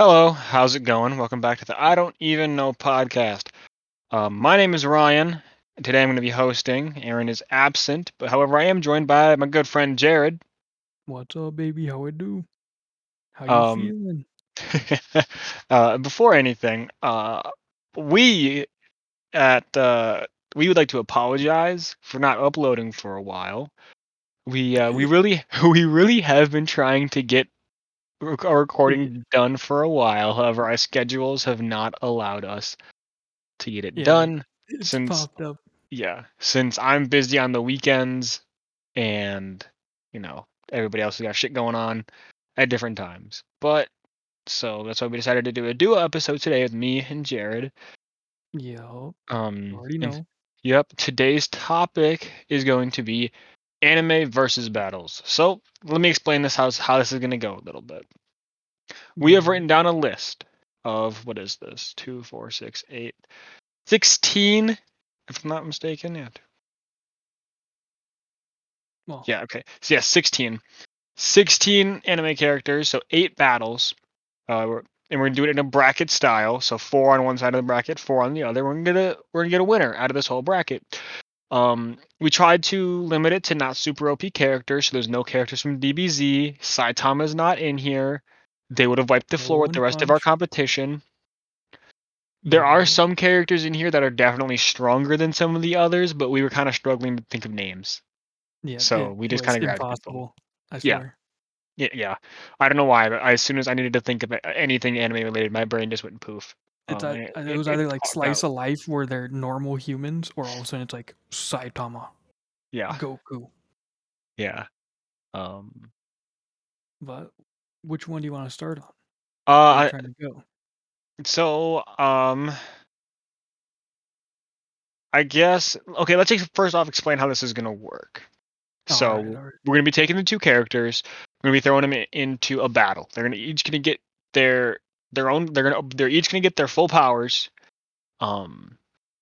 Hello, how's it going? Welcome back to the I Don't Even Know podcast. Um, my name is Ryan. Today I'm going to be hosting. Aaron is absent, but however, I am joined by my good friend Jared. What's up, baby? How it do? How you Um, feeling? uh, before anything, uh, we at uh, we would like to apologize for not uploading for a while. We uh, we really we really have been trying to get our recording done for a while. However, our schedules have not allowed us to get it Yeah, done. Since- popped up. Yeah, since I'm busy on the weekends, and you know everybody else has got shit going on at different times. But so that's why we decided to do a duo episode today with me and Jared. Yo, Um, already and- know. Yep. Today's topic is going to be anime versus battles. So let me explain this how how this is going to go a little bit. We have Mhm. written down a list of what is this? Two, four, six, eight, sixteen. If I'm not mistaken, yeah. Well, Yeah. Okay. So yeah, sixteen. 16 anime characters, so eight battles. Uh, we're, and we're gonna do it in a bracket style. So four on one side of the bracket, four on the other. We're gonna get a we're gonna get a winner out of this whole bracket. Um, we tried to limit it to not super OP characters, so there's no characters from DBZ. Saitama's not in here. They would have wiped the floor with the rest of our competition. There are some characters in here that are definitely stronger than some of the others, but we were kind of struggling to think of names. Yeah, so it we just kinda grabbed people. impossible. I Yeah. Yeah, yeah. I don't know why, but I, as soon as I needed to think of anything anime related, my brain just went poof. It's Um, ei- and it- was it either like slice out. of life where they're normal humans, or all of a sudden it's like Saitama, Yeah, Goku. yeah. Um, But which one do you want to start on? uh, Where you I, trying to go? so um, I guess okay. Let's just first off explain how this is gonna work. So Alright, alright. we're gonna be taking the two characters. We're gonna be throwing them i- into a battle. They're gonna each gonna get their their own. They're gonna they're each gonna get their full powers. Um,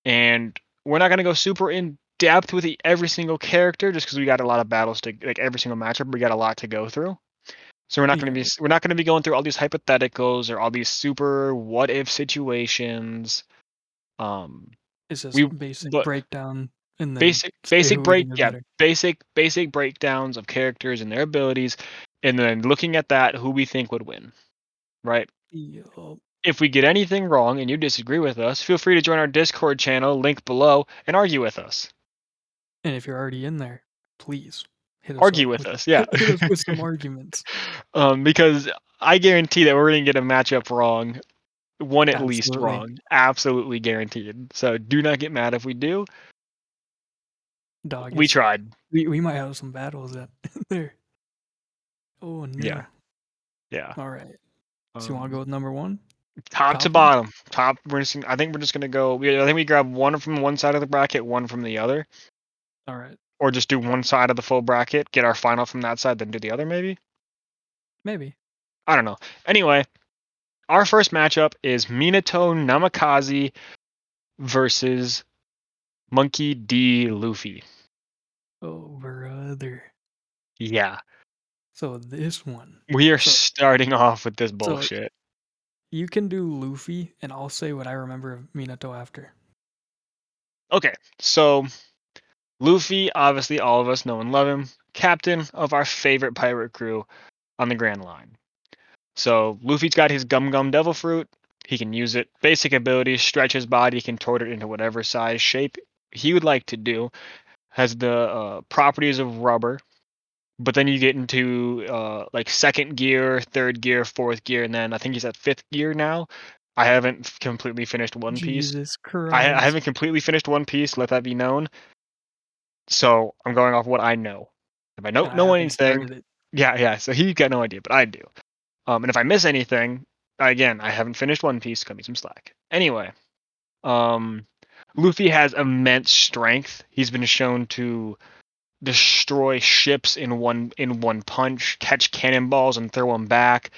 and we're not gonna go super in depth with e- every single character just because we got a lot of battles to like every single matchup. We got a lot to go through. So we're not gonna be we're not gonna be going through all these hypotheticals or all these super what if situations. Um, It's just we- basic but- breakdown and basic basic break yeah better. basic basic breakdowns of characters and their abilities and then looking at that who we think would win right Yup. if we get anything wrong and you disagree with us feel free to join our discord channel link below and argue with us And if you're already in there, please hit us argue up with us yeah hit us with some arguments. um because i guarantee that we're going to get a matchup wrong one at least Absolutely. wrong absolutely guaranteed so do not get mad if we do Dog, we it's- tried We we might have some battles up there. Oh no. Yeah. yeah All right. So you want Um, to go with number one? top Top to one? bottom. Top. We're just. I think we're just gonna go. We, I think we grab one from one side of the bracket, one from the other, All right. or just do one side of the full bracket, get our final from that side, then do the other. Maybe. Maybe. I don't know. Anyway, our first matchup is Minato Namikaze versus Monkey D. Luffy. Oh brother. Yeah, So this one, we are So- starting off with this bullshit. you can do Luffy, and I'll say what I remember of Minato after. Okay, so Luffy, obviously all of us know and love him, captain of our favorite pirate crew on the Grand Line. So Luffy's got his Gum Gum Devil Fruit. He can use it. Basic abilities, stretch his body, contort it into whatever size shape he would like to do. Has the uh, properties of rubber. But then you get into uh, like second gear, third gear, fourth gear, and then I think he's at fifth gear now. I haven't completely finished One Piece. Jesus Christ. I, I haven't completely finished One Piece. Let that be known. So I'm going off what I know. If I don't I know haven't anything, yeah, yeah. So he got no idea, but I do. Um, and if I miss anything, again, I haven't finished One Piece. Cut me some slack. Anyway, um, Luffy has immense strength. He's been shown to destroy ships in one in one punch, catch cannonballs and throw them back.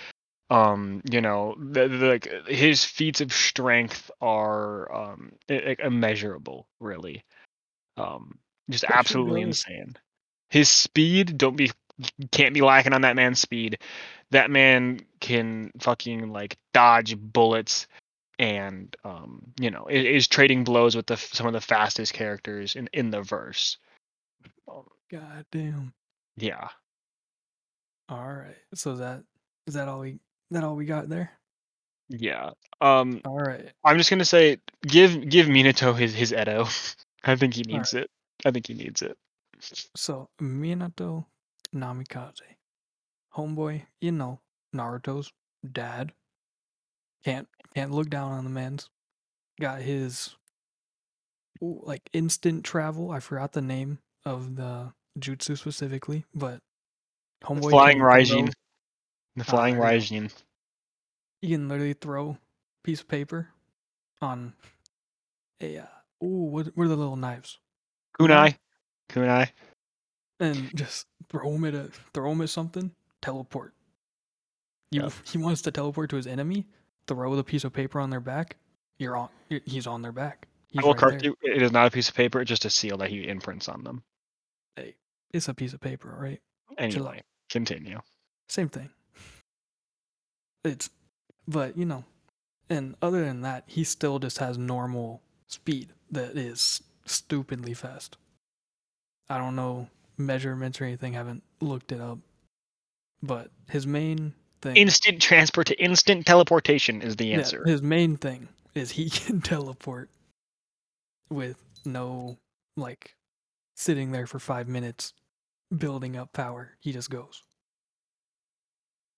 Um, you know, the, the, like his feats of strength are um immeasurable, really. Um, just That's absolutely good. insane. His speed, don't be can't be lacking on that man's speed. that man can fucking like dodge bullets and um you know i- is trading blows with the some of the fastest characters in in the verse. Um, God damn. yeah. All right. So that is that all we that all we got there? Yeah. Um All right. I'm just gonna say give give Minato his his Edo. I think he needs it. I think he needs it. So Minato Namikaze, homeboy, you know Naruto's dad. Can't can't look down on the man's. Got his ooh, like instant travel. I forgot the name of the jutsu specifically, but homeboy flying Raijin. The Ah, flying there you. Raijin. You can literally throw a piece of paper on a uh, ooh, what, what are the little knives? Kunai. Kunai. and just throw him at a throw him at something. Teleport. You Yep. he wants to teleport to his enemy. Throw the piece of paper on their back. You're on. He's on their back. He's I will right correct you. It is not a piece of paper. It's just a seal that he imprints on them. Hey, it's a piece of paper, right? Anyway, continue. Same thing. It's, but you know, and other than that, he still just has normal speed that is stupidly fast. I don't know measurements or anything. Haven't looked it up, but his main thing. Instant transport to instant teleportation is the Yeah, answer. his main thing is he can teleport with no like sitting there for five minutes building up power. He just goes.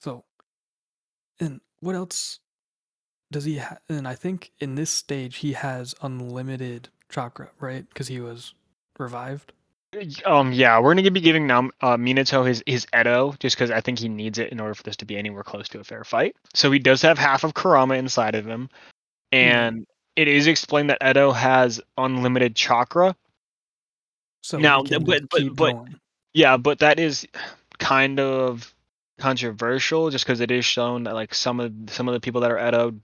So, and what else does he have? And I think in this stage he has unlimited chakra, right? Because he was revived. Um, yeah, we're gonna be giving Nam uh, Minato his his Edo just because I think he needs it in order for this to be anywhere close to a fair fight. So he does have half of Kurama inside of him, and it is explained that Edo has unlimited chakra. So Now, but- but- but-. Yeah, but that is kind of controversial just because it is shown that like some of some of the people that are Edo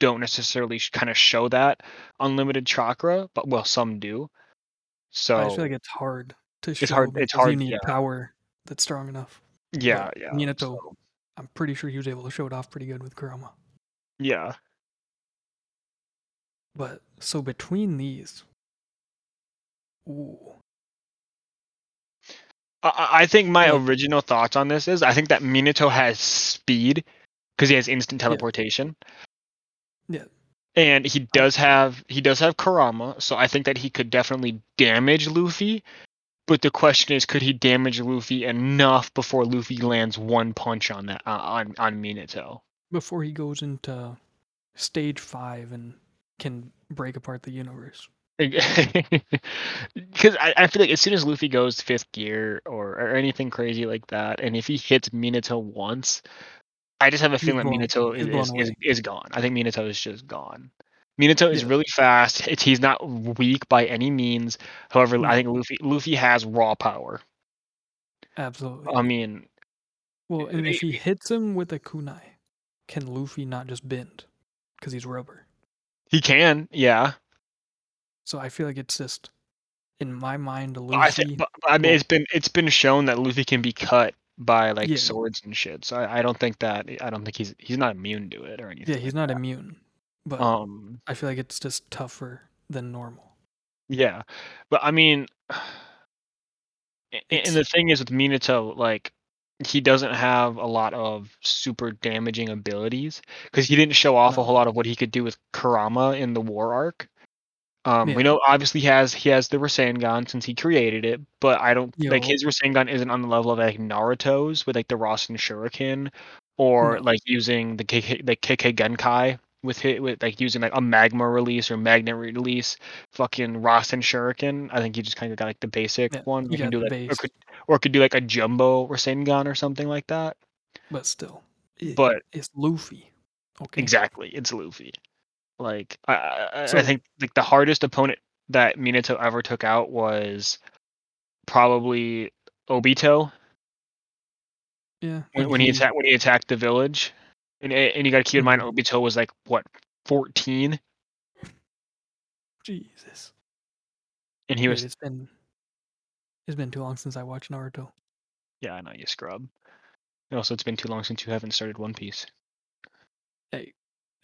don't necessarily sh- kind of show that unlimited chakra, but well, some do. So I just feel like it's hard to show hard- it's because you hard, need yeah. power that's strong enough. yeah, but yeah, Minato- so, I'm pretty sure he was able to show it off pretty good with Kurama. yeah. But so between these, ooh, I- think my Yeah. original thoughts on this is I think that Minato has speed because he has instant teleportation. Yeah. And he does have he does have Kurama, so I think that he could definitely damage Luffy. But the question is, could he damage Luffy enough before Luffy lands one punch on that uh, on on Minato? before he goes into stage five and can break apart the universe. Because I, I feel like as soon as Luffy goes fifth gear or, or anything crazy like that, and if he hits Minato once, I just have a He's feeling that Minato he's is, blown is, is, away. is gone. I think Minato is just gone. Minato is Yeah. really fast. It's, he's not weak by any means. However. I mm. think Luffy Luffy has raw power. Absolutely. I mean, well, eh, and if eh, he eh. hits him with a kunai, can Luffy not just bend? Because he's rubber. he can, yeah. So I feel like it's just in my mind, Luffy. I think, but, I mean, it's been it's been shown that Luffy can be cut by like Yeah. swords and shit. So I, I don't think that I don't think he's he's not immune to it or anything. yeah, he's not immune, but Um, I feel like it's just tougher than normal. yeah, but I mean, It's- and the thing is with Minato, like he doesn't have a lot of super damaging abilities because he didn't show off a whole lot of what he could do with Kurama in the war arc. Um, Yeah. we know obviously he has he has the Rasengan since he created it, but I don't like Yo. his Rasengan isn't on the level of like Naruto's with like the Rasen Shuriken, or No. like using the KK, like Kekkei Genkai with hit with like using like a magma release or magnet release, fucking Rasen Shuriken. I think he just kind of got like the basic Yeah, one. you can do the like or could, or could do like a jumbo Rasengan or something like that. But still, it- But it's Luffy. Okay. Exactly, it's Luffy. Like I, I, I think like the hardest opponent that Minato ever took out was probably Obito Yeah. when, when he attacked when he attacked the village, and and you got to keep in mind Mhm. Obito was like what fourteen, Jesus. and he Dude, was it's been it's been too long since I watched Naruto. yeah I know you scrub. Also, it's been too long since you haven't started One Piece. Hey,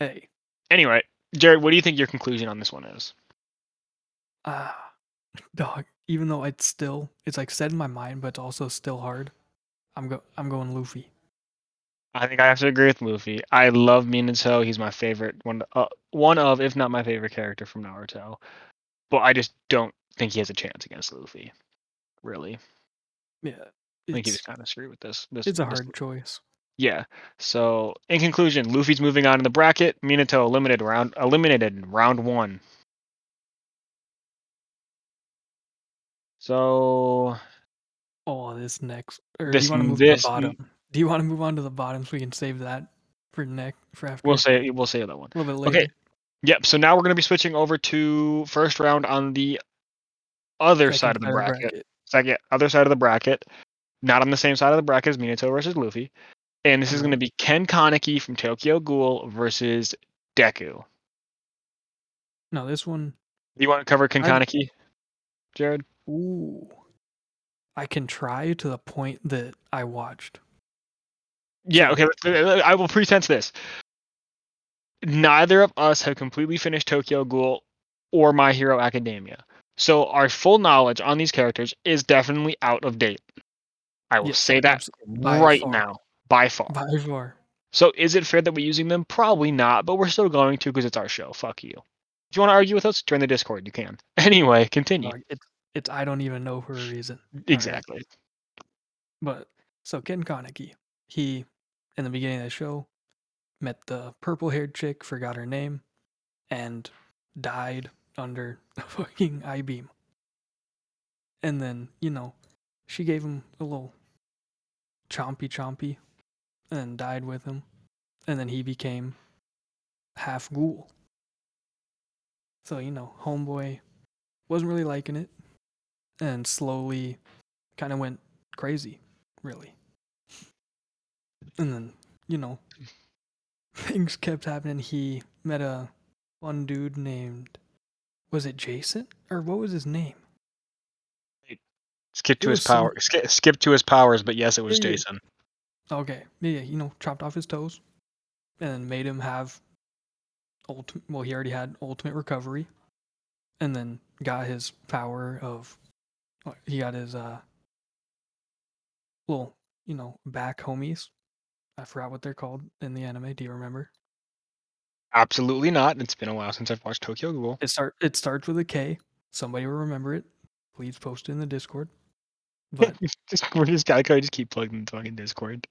hey, Anyway, Jared, what do you think your conclusion on this one is? ah, dog. Even though it's still, it's like set in my mind, but it's also still hard. I'm go, I'm going Luffy. I think I have to agree with Luffy. I love Minato. He's my favorite one, uh, one of, if not my favorite character from Naruto. But I just don't think he has a chance against Luffy. Really, Yeah, I think he was it's kind of screwed with this. this it's a this- hard choice. Yeah. So in conclusion, Luffy's moving on in the bracket. Minato eliminated round eliminated in round one. So Oh, this next, or This- do you want to move to this- the bottom? Do you want to move on to the bottom so we can save that for next for after? we'll say we'll save that one. a little bit later. okay. Yep. So now we're gonna be switching over to first round on the other Second, side of the third bracket. Second, other side of the bracket. Not on the same side of the bracket as Minato versus Luffy. And this is going to be Ken Kaneki from Tokyo Ghoul versus Deku. No, this one. Do you want to cover Ken I- Kaneki, Jared? Ooh, I can try to the point that I watched. Yeah, okay. uh, I will pretense this. Neither of us have completely finished Tokyo Ghoul or My Hero Academia. So our full knowledge on these characters is definitely out of date. I will Yes, say that right now, by far. By far. So is it fair that we're using them? Probably not, but we're still going to because it's our show. Fuck you. If you want to argue with us, join the Discord. You can. Anyway, continue. It's it's I don't even know for a reason. Exactly. But so Ken Kaneki, he in the beginning of the show met the purple haired chick, forgot her name, and died under a fucking I beam. And then, you know, she gave him a little chompy chompy and then died with him. And then he became half ghoul. So, you know, homeboy wasn't really liking it and slowly kind of went crazy, really. And then, you know, things kept happening. He met a one dude named was it Jason or what was his name? Skip to his was some- power. Skip, skip to his powers, but yes, it was. Jason. Okay, yeah, you know, chopped off his toes, and then made him have ultimate. Well, he already had ultimate recovery, and then got his power of. He got his uh. Little, you know, back homies. I forgot what they're called in the anime. Do you remember? Absolutely not. It's been a while since I've watched Tokyo Ghoul. It start. It starts with a K. Somebody will remember it. Please post it in the Discord. But just we're just gotta just keep plugging the fucking Discord.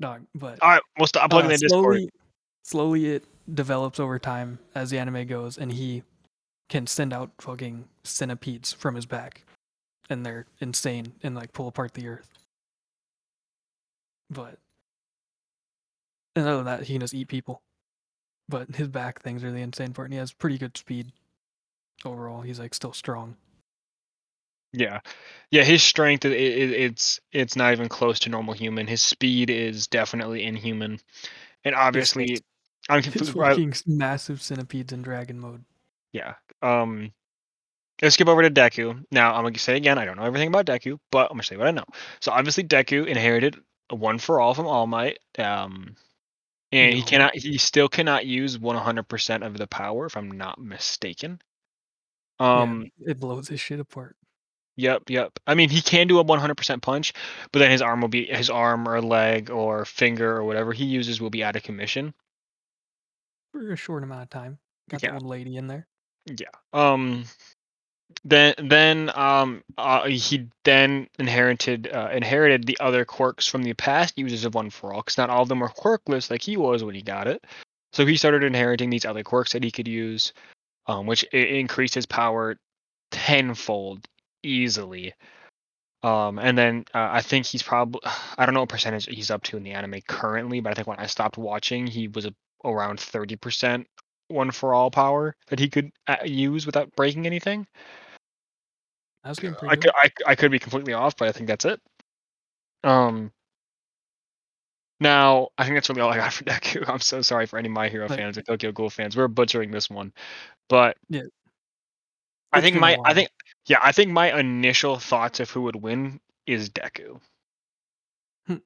dog. But All right, we'll stop plugging Uh, the Discord. slowly, slowly it develops over time as the anime goes, and he can send out fucking centipedes from his back, and they're insane and like pull apart the earth. But and other than that, he can just eat people. But his back things are the insane part, and he has pretty good speed. Overall, he's like still strong. Yeah, yeah. His strength, it, it, it's it's not even close to normal human. His speed is definitely inhuman, and obviously, I'm completely. Fucking massive centipedes in dragon mode. Yeah. Um let's skip over to Deku. Now I'm gonna say again, I don't know everything about Deku, but I'm gonna say what I know. So obviously Deku inherited a one for all from All Might. Um and he cannot he still cannot use 100% of the power if I'm not mistaken. Yeah, Um it blows his shit apart. Yep, yep. I mean, he can do a 100% punch, but then his arm will be his arm or leg or finger or whatever he uses will be out of commission. for a short amount of time. Got Yeah. the old lady in there. Yeah. Um. Then then um uh, he then inherited uh, inherited the other quirks from the past users of One for All because not all of them were quirkless like he was when he got it. So he started inheriting these other quirks that he could use, um, which increased his power tenfold easily. Um, and then uh, I think he's probably I don't know what percentage he's up to in the anime currently, but I think when I stopped watching, he was a, around thirty percent one for all power that he could uh, use without breaking anything. I could. I, I could be completely off, but I think that's it. Um. Now, I think that's really all I got for Deku. I'm so sorry for any My Hero But- fans or Tokyo Ghoul fans. We're butchering this one, but Yeah. I think my I think yeah I think my initial thoughts of who would win is Deku. Hmm.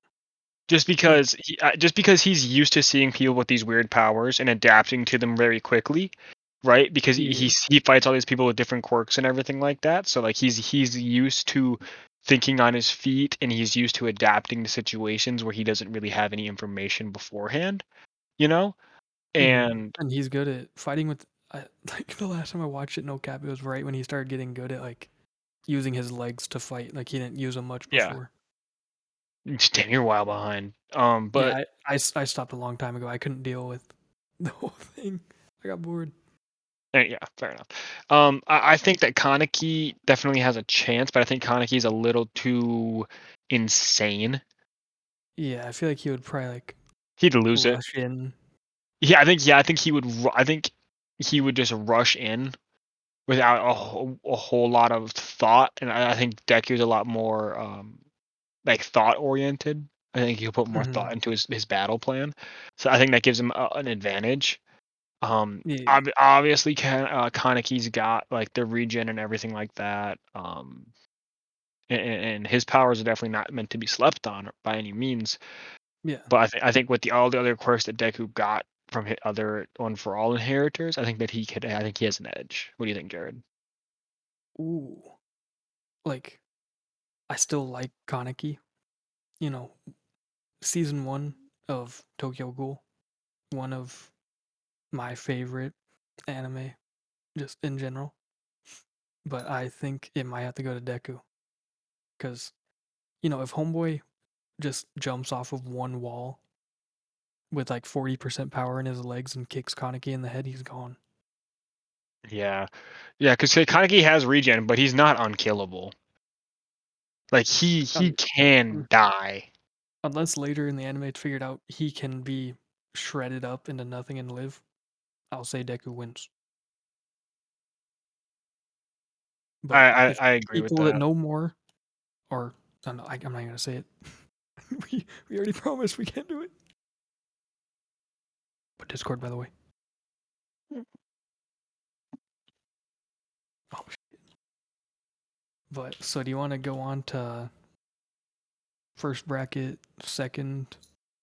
just because he, uh, just because he's used to seeing people with these weird powers and adapting to them very quickly, right? Because he he he fights all these people with different quirks and everything like that. So like he's he's used to thinking on his feet and he's used to adapting to situations where he doesn't really have any information beforehand, you know? Mhm. And and he's good at fighting with. I, like the last time I watched it, no cap, it was right when he started getting good at like using his legs to fight. Like he didn't use them much before. Yeah. damn, you're a while behind. Um, but yeah, I stopped a long time ago. I couldn't deal with the whole thing. I got bored. Yeah, fair enough. Um, I, I think that Kaneki definitely has a chance, but I think Kaneki's a little too insane. Yeah, I feel like he would probably like He'd lose it. in. Yeah, I think. Yeah, I think he would. I think he would just rush in without a whole, a whole lot of thought, and I, I think Deku's a lot more um, like thought oriented. I think he'll put more thought Mhm. into his, his battle plan, so I think that gives him a, an advantage. Um, Yeah. ob- obviously, Kan- uh, Kaneki's got like the regen and everything like that. Um, and, and his powers are definitely not meant to be slept on by any means. Yeah. But I think I think with the all the other quirks that Deku got from other one for all inheritors, I think that he could. I think he has an edge. What do you think, Jared? Ooh. Like, I still like Kaneki. You know, season one of Tokyo Ghoul, one of my favorite anime, just in general. But I think it might have to go to Deku. Because, you know, if Homeboy just jumps off of one wall with like 40% power in his legs and kicks Kaneki in the head, he's gone. Yeah, yeah, because Kaneki has regen, but he's not unkillable. Like he he can mm. die. Unless later in the anime it's figured out he can be shredded up into nothing and live, I'll say Deku wins. But I I, I agree with people that that. know more, or I I'm not gonna say it. we we already promised we can't do it. But Discord, by the way. Hmm. Oh shit. But so do you want to go on to first bracket, second,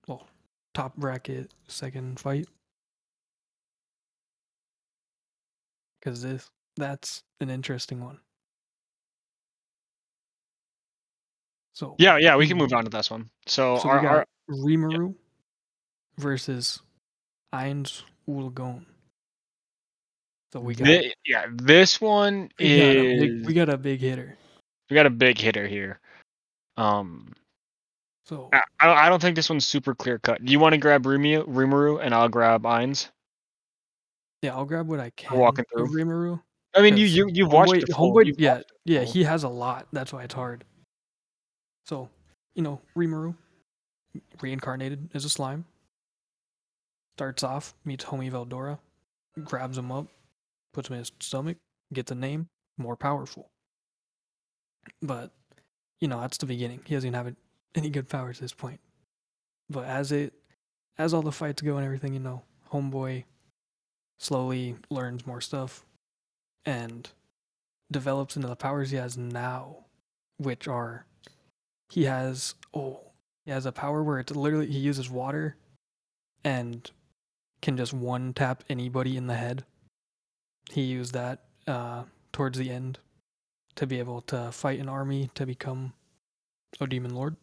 well, top bracket, second fight? Because this that's an interesting one. So Yeah, yeah, we can move on to this one. So, So our, we got our Rimuru versus Ainz Ooal Gown. So we got thi- yeah, this one we got a is big we got a big hitter. we got a big hitter here. Um, So I, I don't- I don't think this one's super clear cut. Do you want to grab Rimuru, Rimuru and I'll grab Ainz? yeah, I'll grab what I can walking through. Rimuru. I mean, you you you've watched Homeboy- the full. Homeboy- you've yeah, watched the yeah, full. he has a lot. That's why it's hard. So, you know, Rimuru reincarnated as a slime. Starts off, meets Homie Veldora, grabs him up, puts him in his stomach, gets a name, more powerful. But, you know, that's the beginning. He doesn't even have any good powers at this point. But as it as all the fights go and everything, you know, Homeboy slowly learns more stuff and develops into the powers he has now, which are he has oh he has a power where it's literally he uses water and can just one tap anybody in the head. He used that uh, towards the end to be able to fight an army to become a demon lord.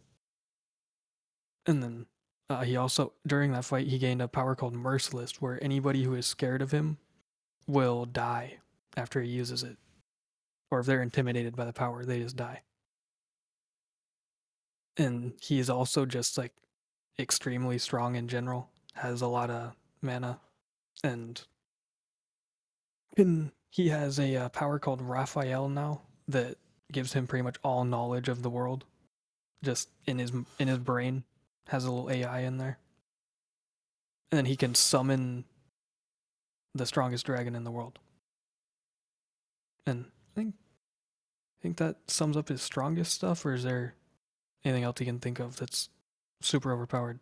And then uh, he also during that fight he gained a power called merciless, where anybody who is scared of him will die after he uses it, or if they're intimidated by the power, they just die. And he is also just like extremely strong in general, has a lot of mana, and can he has a uh, power called Raphael now that gives him pretty much all knowledge of the world, just in his in his brain has a little AI in there, and then he can summon the strongest dragon in the world. And I think I think that sums up his strongest stuff, or is there anything else you can think of that's super overpowered?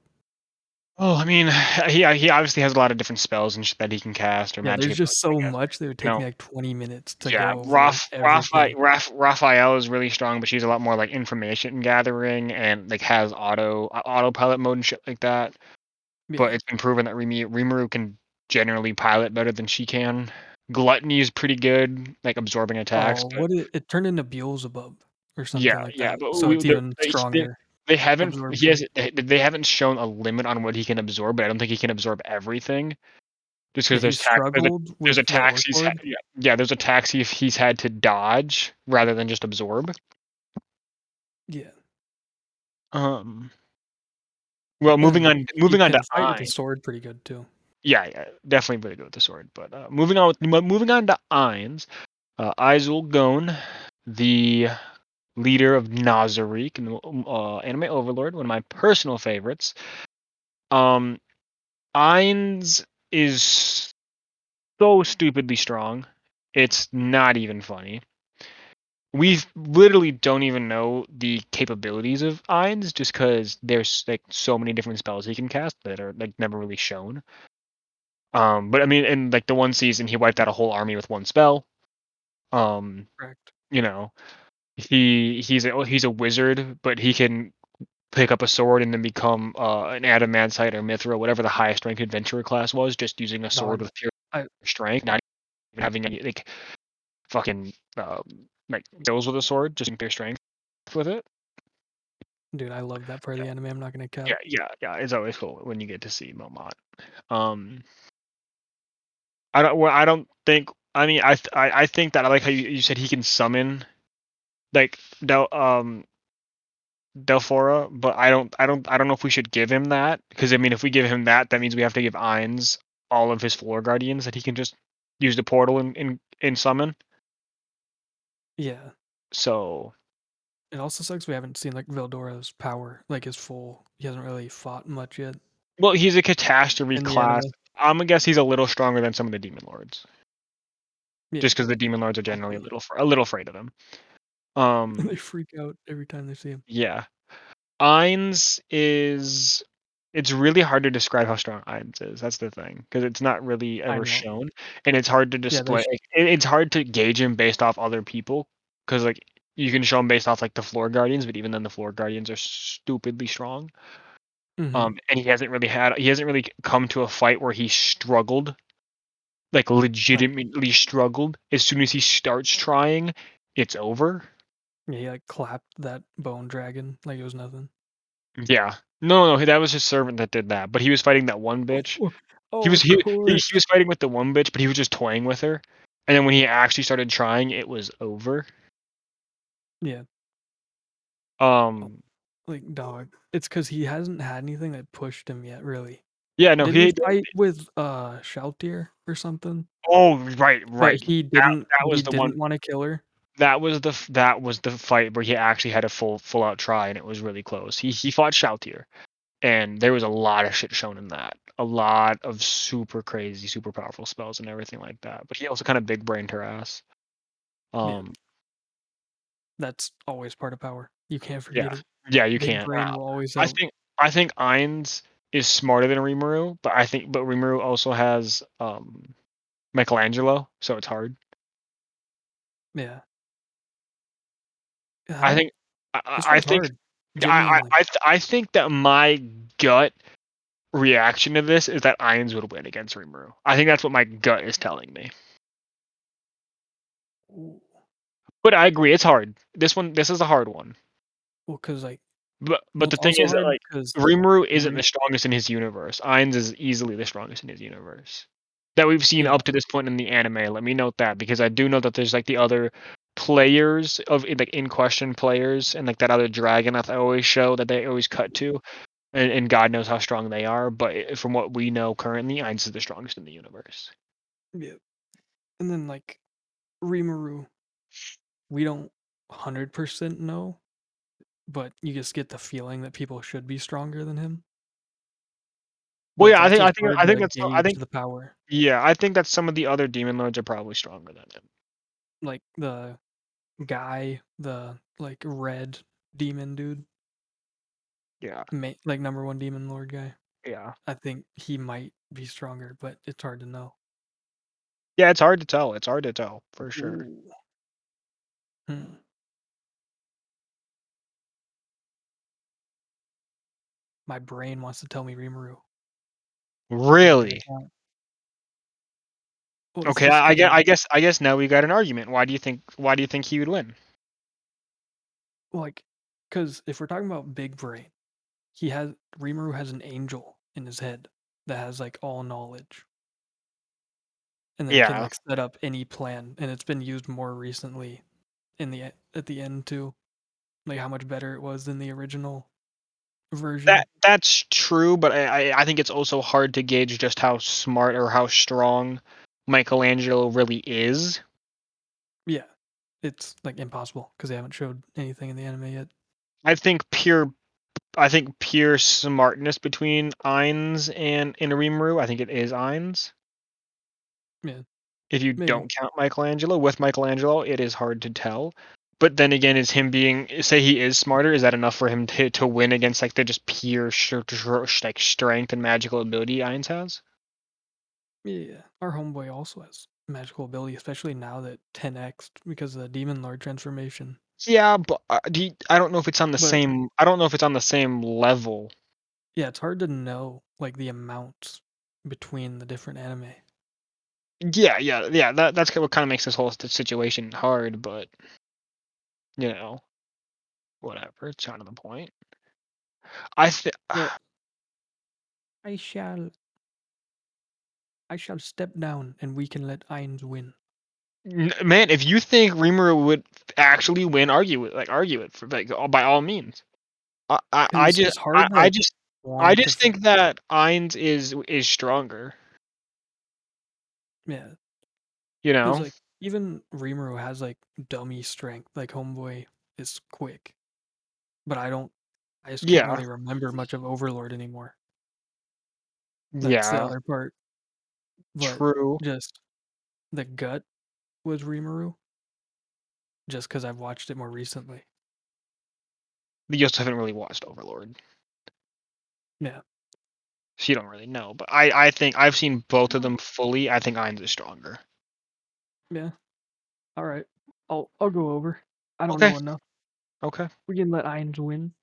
Oh, I mean, he he obviously has a lot of different spells and shit that he can cast or Yeah, magic. there's just so much They would take No. me like 20 minutes to yeah, go over Raph, like, Rapha, everything. Raph, Raphael is really strong, but she's a lot more like information gathering and like has auto uh, autopilot mode and shit like that. But Yeah. it's been proven that Rimi, Rimuru can generally pilot better than she can. Gluttony is pretty good, like absorbing attacks. Oh, but what it, it turned into Beelzebub or something yeah, like yeah, that. but So we, it's even stronger. They haven't. He has. They, they haven't shown a limit on what he can absorb, but I don't think he can absorb everything. Just because there's tax, there's, a, struggled there's with the attacks he's had, yeah, yeah, there's attacks he, he's had to dodge rather than just absorb. Yeah. Um. Well, moving And on. Moving he on to can fight with the sword pretty good too. Yeah, yeah, definitely really good with the sword. But uh, moving on with moving on to Ainz, uh, Izul Gon, the leader of Nazarick and uh, Anime Overlord, one of my personal favorites. Um, Ainz is so stupidly strong. It's not even funny. We literally don't even know the capabilities of Ainz just because there's like so many different spells he can cast that are like never really shown. Um, but I mean, in like the one season, he wiped out a whole army with one spell. Um, Correct. you know, he he's a he's a wizard, but he can pick up a sword and then become uh, an adamantite or mithril, whatever the highest ranked adventurer class was, just using a sword Dog. with pure I- strength, not even having any like fucking um, like skills with a sword, just pure strength with it. Dude, I love that part of the anime. I'm not gonna cap. Yeah, yeah, yeah. It's always cool when you get to see Momon. Um, I don't. Well, I don't think. I mean, I th- I, I think that I like how you, you said he can summon, like Del um. Veldora, but I don't. I don't. I don't know if we should give him that because I mean, if we give him that, that means we have to give Ainz all of his floor guardians that he can just use the portal and and, and summon. Yeah. So It also sucks we haven't seen like Veldora's power, like his full. He hasn't really fought much yet. well, he's a catastrophe In class. I'm gonna guess he's a little stronger than some of the demon lords. Yeah. just because the demon lords are generally a little a little afraid of him. Um, they freak out every time they see him. yeah, Ainz is. It's really hard to describe how strong Ainz is. That's the thing, because it's not really ever shown, and it's hard to display. it, it's hard to gauge him based off other people, because like you can show him based off like the floor guardians, but even then the floor guardians are stupidly strong. Mhm. Um, and he hasn't really had. He hasn't really come to a fight where he struggled, like legitimately struggled. As soon as he starts trying, it's over. Yeah, he like clapped that bone dragon like it was nothing. Yeah. No, no, that was his servant that did that. But he was fighting that one bitch. Oh, he was he, he, he was fighting with the one bitch, but he was just toying with her. And then when he actually started trying, it was over. Yeah, Um. like dog. It's because he hasn't had anything that pushed him yet, really. Yeah. No. He, He. fight with uh Shalltear or something? Oh, right, right. That he didn't. that was he the didn't one- want to kill her. That was the that was the fight where he actually had a full full out try, and it was really close. He he fought Shalltear, and there was a lot of shit shown in that. A lot of super crazy, super powerful spells and everything like that. But he also kind of big brained her ass. Um. That's always part of power. You can't forget it. Yeah. you Big can't. brain will always I help. think I think Ainz is smarter than Rimuru, but I think but Rimuru also has um Michelangelo, so it's hard. yeah. I think I, I think. I I, I, I think that my gut reaction to this is that Ainz would win against Rimuru. I think that's what my gut is telling me. But I agree, it's hard. This one this is a hard one. Well, because like, But well, but the thing is that like Rimuru isn't the strongest in his universe. Ainz is easily the strongest in his universe. That we've seen up to this point in the anime. Let me note that because I do know that there's like the other players of like in question players and like that other dragon that they always show that they always cut to. And, and God knows how strong they are, but from what we know currently, Ainz is the strongest in the universe. yeah. And then like, Rimuru, we don't hundred percent know, but you just get the feeling that people should be stronger than him. Well, yeah, I think I think I think that's I think the power. yeah, I think that some of the other demon lords are probably stronger than him. Like the guy, the like red demon dude, Yeah. ma- like number one demon lord guy. Yeah. I think he might be stronger, but it's hard to know. Yeah, it's hard to tell. It's hard to tell for sure. Ooh. Hmm. My brain wants to tell me Rimuru. Really? Well, Okay, I, I guess I guess I guess now we got an argument. Why do you think why do you think he would win? like because if we're talking about big brain, he has Rimuru has an angel in his head that has like all knowledge. And then Yeah. can like set up any plan. And it's been used more recently in the at the end too. Like how much better it was than the original version. That that's true, but I, I I think it's also hard to gauge just how smart or how strong Michelangelo really is. yeah. It's like impossible because they haven't showed anything in the anime yet. I think pure I think pure smartness between Ainz and Rimuru, I think it is Ainz. Yeah. If you Maybe. don't count Michelangelo, with Michelangelo, it is hard to tell. But then again, is him being say he is smarter? Is that enough for him to to win against like the just pure sh- sh- like strength and magical ability Ainz has? Yeah. Our homeboy also has magical ability, especially now that 10x because of the demon lord transformation. Yeah, but uh, do you, I don't know if it's on the But- same. I don't know if it's on the same level. Yeah, it's hard to know like the amounts between the different anime. Yeah, yeah, yeah. That that's what kind of makes this whole st- situation hard. But you know, whatever. It's kind of the point. I think. Yeah. I shall I shall step down and we can let Ainz win. Man, if you think Rimuru would actually win, argue it. Like argue it for like all- by all means. I I, I It's just just hard I, I just I Want to just think that Ainz is is stronger. yeah, You know. like even Rimuru has like dummy strength. Like Homeboy is quick, but I don't. I just can't Yeah. really remember much of Overlord anymore. That's the yeah. other part. True. just the gut was Rimuru. Just because I've watched it more recently. You just haven't really watched Overlord. Yeah. So you don't really know. But I, I think I've seen both of them fully. I think Ainz is stronger. Yeah. All right. I'll I'll go over. I don't Okay. know enough. Okay. We can let Ainz win.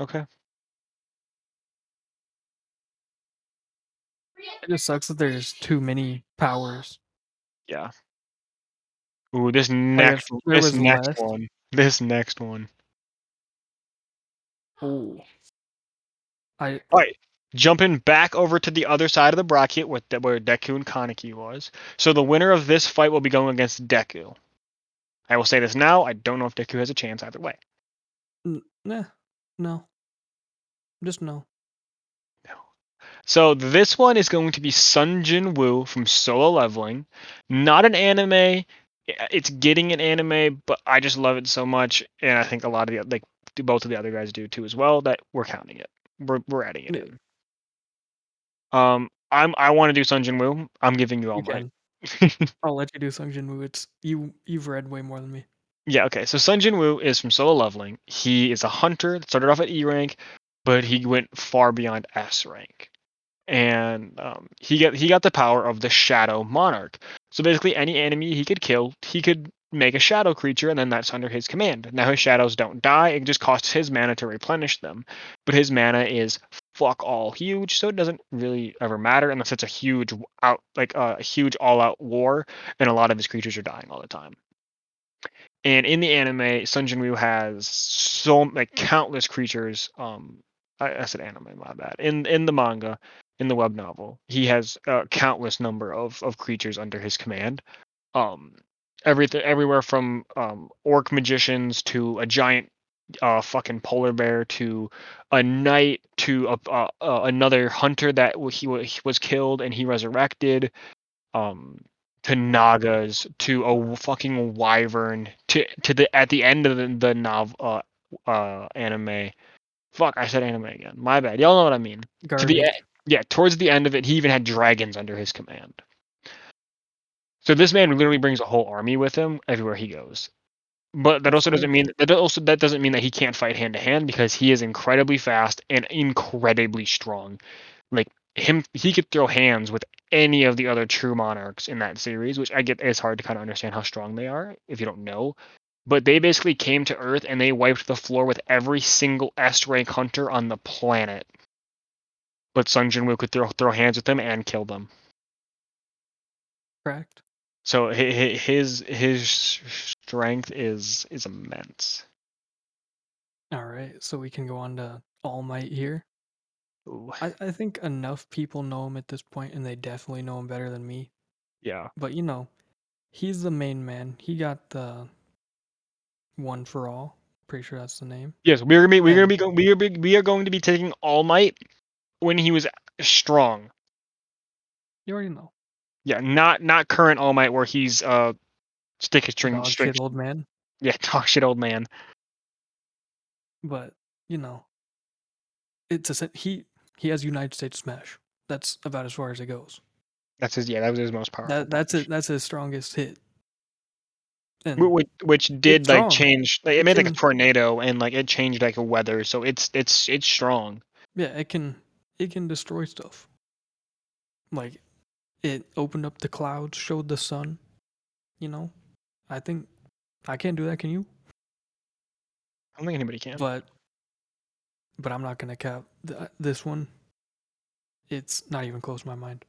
Okay. It just sucks that there's too many powers. Yeah. Ooh, this next this next less- one. This next one. Oh. I Alright. Jumping back over to the other side of the bracket with the, where Deku and Kaneki was. So the winner of this fight will be going against Deku. I will say this now. I don't know if Deku has a chance either way. n- nah, no. Just no. So this one is going to be Sung Jin Woo from Solo Leveling. Not an anime. It's getting an anime, but I just love it so much, and I think a lot of the like both of the other guys do too as well. That we're counting it. We're we're adding it in. Um, I'm I want to do Sung Jin Woo. I'm giving you all You mine. I'll let you do Sung Jin Woo. It's you you've read way more than me. Yeah, okay. So Sung Jin Woo is from Solo Leveling. He is a hunter that started off at E rank, but he went far beyond S rank. And um, he got he got the power of the Shadow Monarch. So basically, any enemy he could kill, he could make a shadow creature, and then that's under his command. Now his shadows don't die; it just costs his mana to replenish them. But his mana is fuck all huge, so it doesn't really ever matter unless it's a huge out like uh, a huge all out war, and a lot of his creatures are dying all the time. And in the anime, Sung Jin Woo has so like countless creatures. Um, I, I said anime, my bad. In in the manga, in the web novel, he has a countless number of of creatures under his command. Um, everything everywhere from um orc magicians to a giant uh fucking polar bear to a knight to a, uh, uh, another hunter that he, he was killed and he resurrected. Um to nagas to a fucking wyvern to to the at the end of the, the novel uh, uh anime. Fuck i said anime again. My bad. Y'all know what i mean. To the yeah towards the end of it he even had dragons under his command so this man literally brings a whole army with him everywhere he goes but that also doesn't mean that also that doesn't mean that he can't fight hand to hand because he is incredibly fast and incredibly strong like him he could throw hands with any of the other true monarchs in that series, which I get is hard to kind of understand how strong they are if you don't know. But they basically came to Earth and they wiped the floor with every single S rank hunter on the planet. But Jin Woo could throw throw hands with them and kill them. Correct. So hi- hi- his his strength is is immense. All right, so we can go on to All Might here. I, I think enough people know him at this point, and they definitely know him better than me. yeah. But you know, he's the main man. He got the one for all. Pretty sure that's the name. Yes, we're gonna be we're gonna be go- we are be, we are going to be taking All Might when he was strong. You already know. Yeah, not not current All Might where he's uh stick a string Dog string shit old man. yeah talk shit old man. But you know, it's a he he has United States Smash. That's about as far as it goes. That's his yeah that was his most powerful. That that's it. That's his strongest hit. And which, which did like strong. change like, it It made like a tornado and like it changed like a weather so it's it's it's strong yeah, it can it can destroy stuff. Like it opened up the clouds, showed the sun. You know, I think I can't do that. Can you? i don't think anybody can But but I'm not gonna cap th- uh, this one. It's not even close to my mind.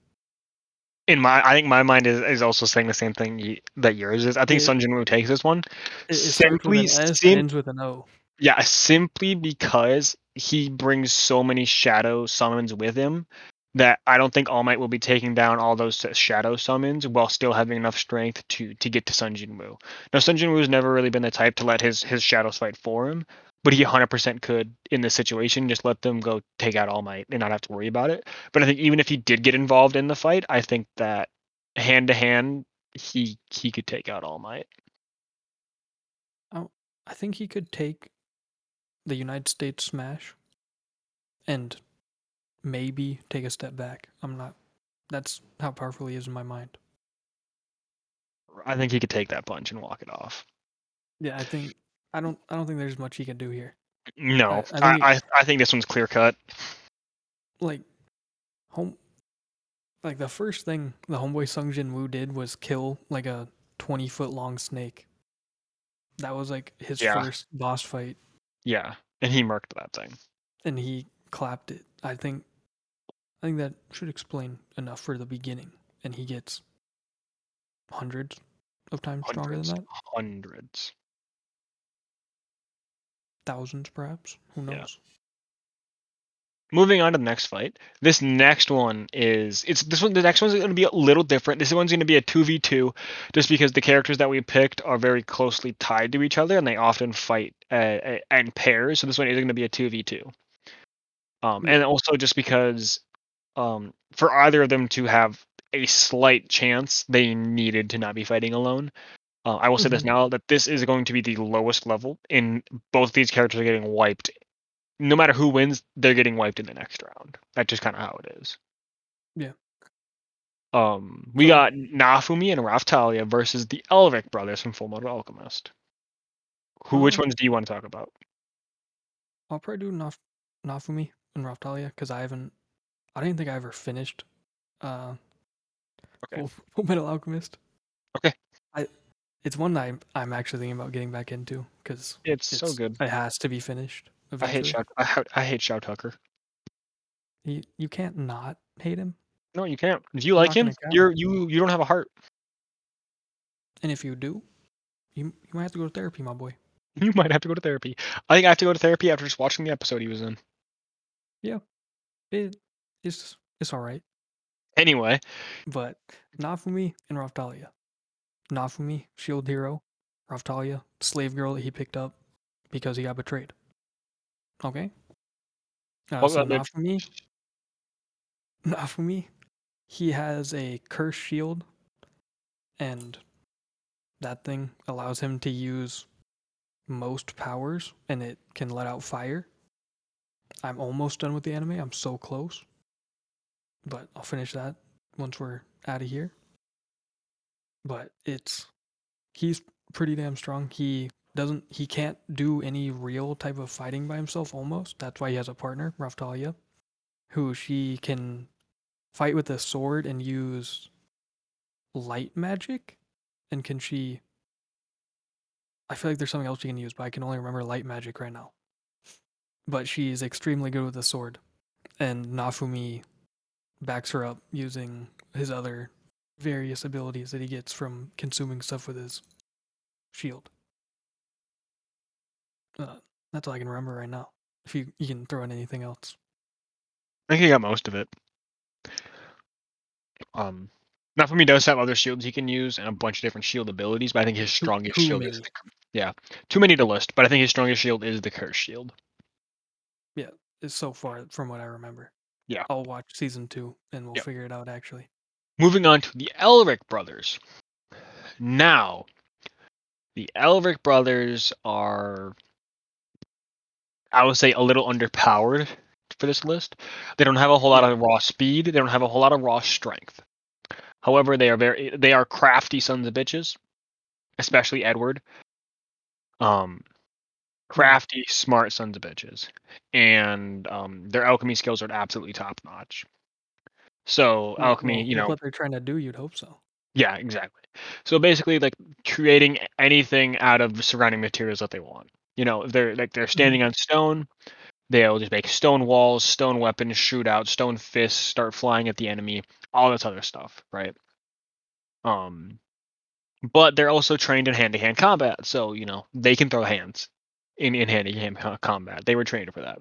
in my i think my mind is, is also saying the same thing y- that yours is i think It- Sung Jin Woo takes this one It, it starts with simply an S and sim- ends with an O. yeah simply because he brings so many shadow summons with him that i don't think all might will be taking down all those shadow summons while still having enough strength to to get to Sung Jin Woo. now Sung Jin Woo has never really been the type to let his his shadows fight for him but he 100% could in this situation just let them go take out all might and not have to worry about it but i think even if he did get involved in the fight i think that hand to hand he he could take out all might oh, I think he could take the United States smash and maybe take a step back. I'm not. That's how powerful he is in my mind. i think he could take that punch and walk it off Yeah, I think I don't. I don't think there's much he can do here. no I- i think I, I, think this one's clear cut Like, home. Like the first thing the homeboy Sung Jin Woo did was kill like a 20 foot long snake. That was like his Yeah. first boss fight, yeah and he murked that thing and he clapped it. I think. I think that should explain enough for the beginning, and he gets hundreds of times stronger than that. hundreds thousands perhaps who Yeah. Moving on to the next fight this next one is it's this one the next one's going to be a little different. This one's going to be a 2v2 just because the characters that we picked are very closely tied to each other and they often fight uh, uh, in pairs so this one is going to be a 2v2 um, and also just because um, for either of them to have a slight chance they needed to not be fighting alone. Uh, i will say this Mhm. now that this is going to be the lowest level in both these characters are getting wiped no matter who wins, they're getting wiped in the next round. That's just kind of how it is. Yeah. Um, we So- got Naofumi and Raphtalia versus the Elric brothers from Full Metal Alchemist. Who? Which Um, ones do you want to talk about? i'll probably do Naf- naofumi and raphtalia because i haven't i didn't think i ever finished uh Okay. full, full metal alchemist Okay. i it's one that i'm, I'm actually thinking about getting back into because It's, so good. it has to be finished I hate Shout. I, ha- I hate Shou Tucker. you, you can't not hate him No, you can't. If you like him, you're you you don't have a heart. and if you do you, you might have to go to therapy my boy You might have to go to therapy. I think I have to go to therapy after just watching the episode he was in. Yeah, it it's it's all right Anyway, but Naofumi and Raphtalia. Naofumi, shield hero. Raphtalia, slave girl that he picked up because he got betrayed. Okay? Uh, What so about the- Naofumi, Naofumi, he has a curse shield, and that thing allows him to use most powers, and it can let out fire. I'm almost done with the anime. I'm so close, but I'll finish that once we're out of here. But it's he's pretty damn strong. He doesn't he can't do any real type of fighting by himself almost. That's why he has a partner, Raphtalia. who she can fight with a sword and use light magic. And can she? I feel like there's something else she can use, but I can only remember light magic right now. But she's extremely good with the sword, and Naofumi backs her up using his other various abilities that he gets from consuming stuff with his shield. Uh, that's all I can remember right now. If you, you can throw in anything else. I think he got most of it. Um, Naofumi does have other shields he can use and a bunch of different shield abilities, but I think his strongest too shield is the, yeah, too many to list. But I think his strongest shield is the curse shield. Yeah, is so far from what I remember. Yeah. I'll watch season two and we'll Yep. figure it out actually. Moving on to the Elric brothers. Now, the Elric brothers are, I would say, a little underpowered for this list. They don't have a whole lot of raw speed. They don't have a whole lot of raw strength. However, they are very they are crafty sons of bitches, especially Edward. Um, crafty, smart sons of bitches, and um, their alchemy skills are absolutely top notch. So Well- alchemy, well, you know, what they're trying to do, you'd hope so. Yeah, exactly. So basically, like creating anything out of surrounding materials that they want. You know, they're like they're standing on stone, they'll just make stone walls, stone weapons, shoot out, stone fists, start flying at the enemy, all this other stuff, right? Um, but they're also trained in hand-to-hand combat, so you know they can throw hands in in hand-to-hand combat. They were trained for that,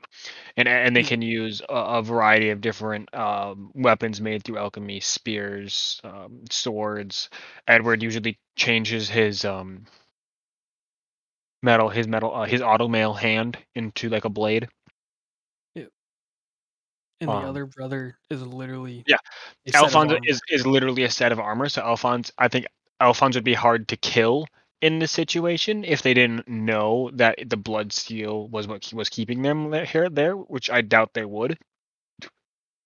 and and they can use a, a variety of different um, weapons made through alchemy, spears, um, swords. Edward usually changes his um, metal, his metal, uh, his automail hand into like a blade. And the Um, other brother is literally Yeah. Alphonse is, is literally a set of armor. So Alphonse, I think Alphonse would be hard to kill in this situation if they didn't know that the blood seal was what was keeping them there, here there, which I doubt they would.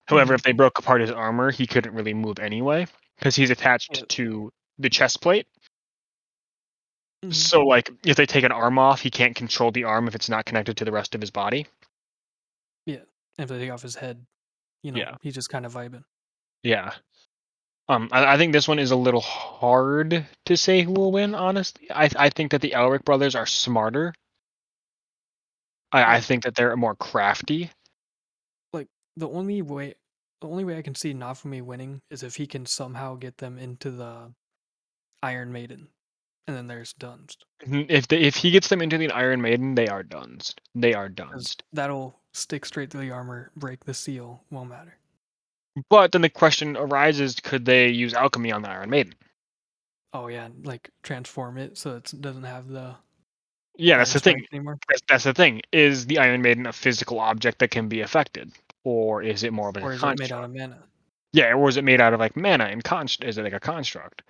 However, Mhm. if they broke apart his armor, he couldn't really move anyway because he's attached Yeah. to the chest plate. Mhm. So, like, if they take an arm off, he can't control the arm if it's not connected to the rest of his body. Yeah. And if they take off his head, you know, Yeah. he's just kind of vibing. Yeah. Um, I, I think this one is a little hard to say who will win. Honestly, I I think that the Elric brothers are smarter. I, I think that they're more crafty. Like the only way, the only way I can see Naofumi winning is if he can somehow get them into the Iron Maiden, and then there's Dunst. Mm-hmm, if they, if he gets them into the Iron Maiden, they are dunsed. They are dunsed. that'll stick straight to the armor, break the seal, won't matter. But then the question arises: Could they use alchemy on the Iron Maiden? Oh yeah, like transform it so it doesn't have the Yeah, that's the thing. anymore. That's, that's the thing. Is the Iron Maiden a physical object that can be affected, or is it more of a Or is construct? it made out of mana? Yeah, or is it made out of like mana and const? Is it like a construct?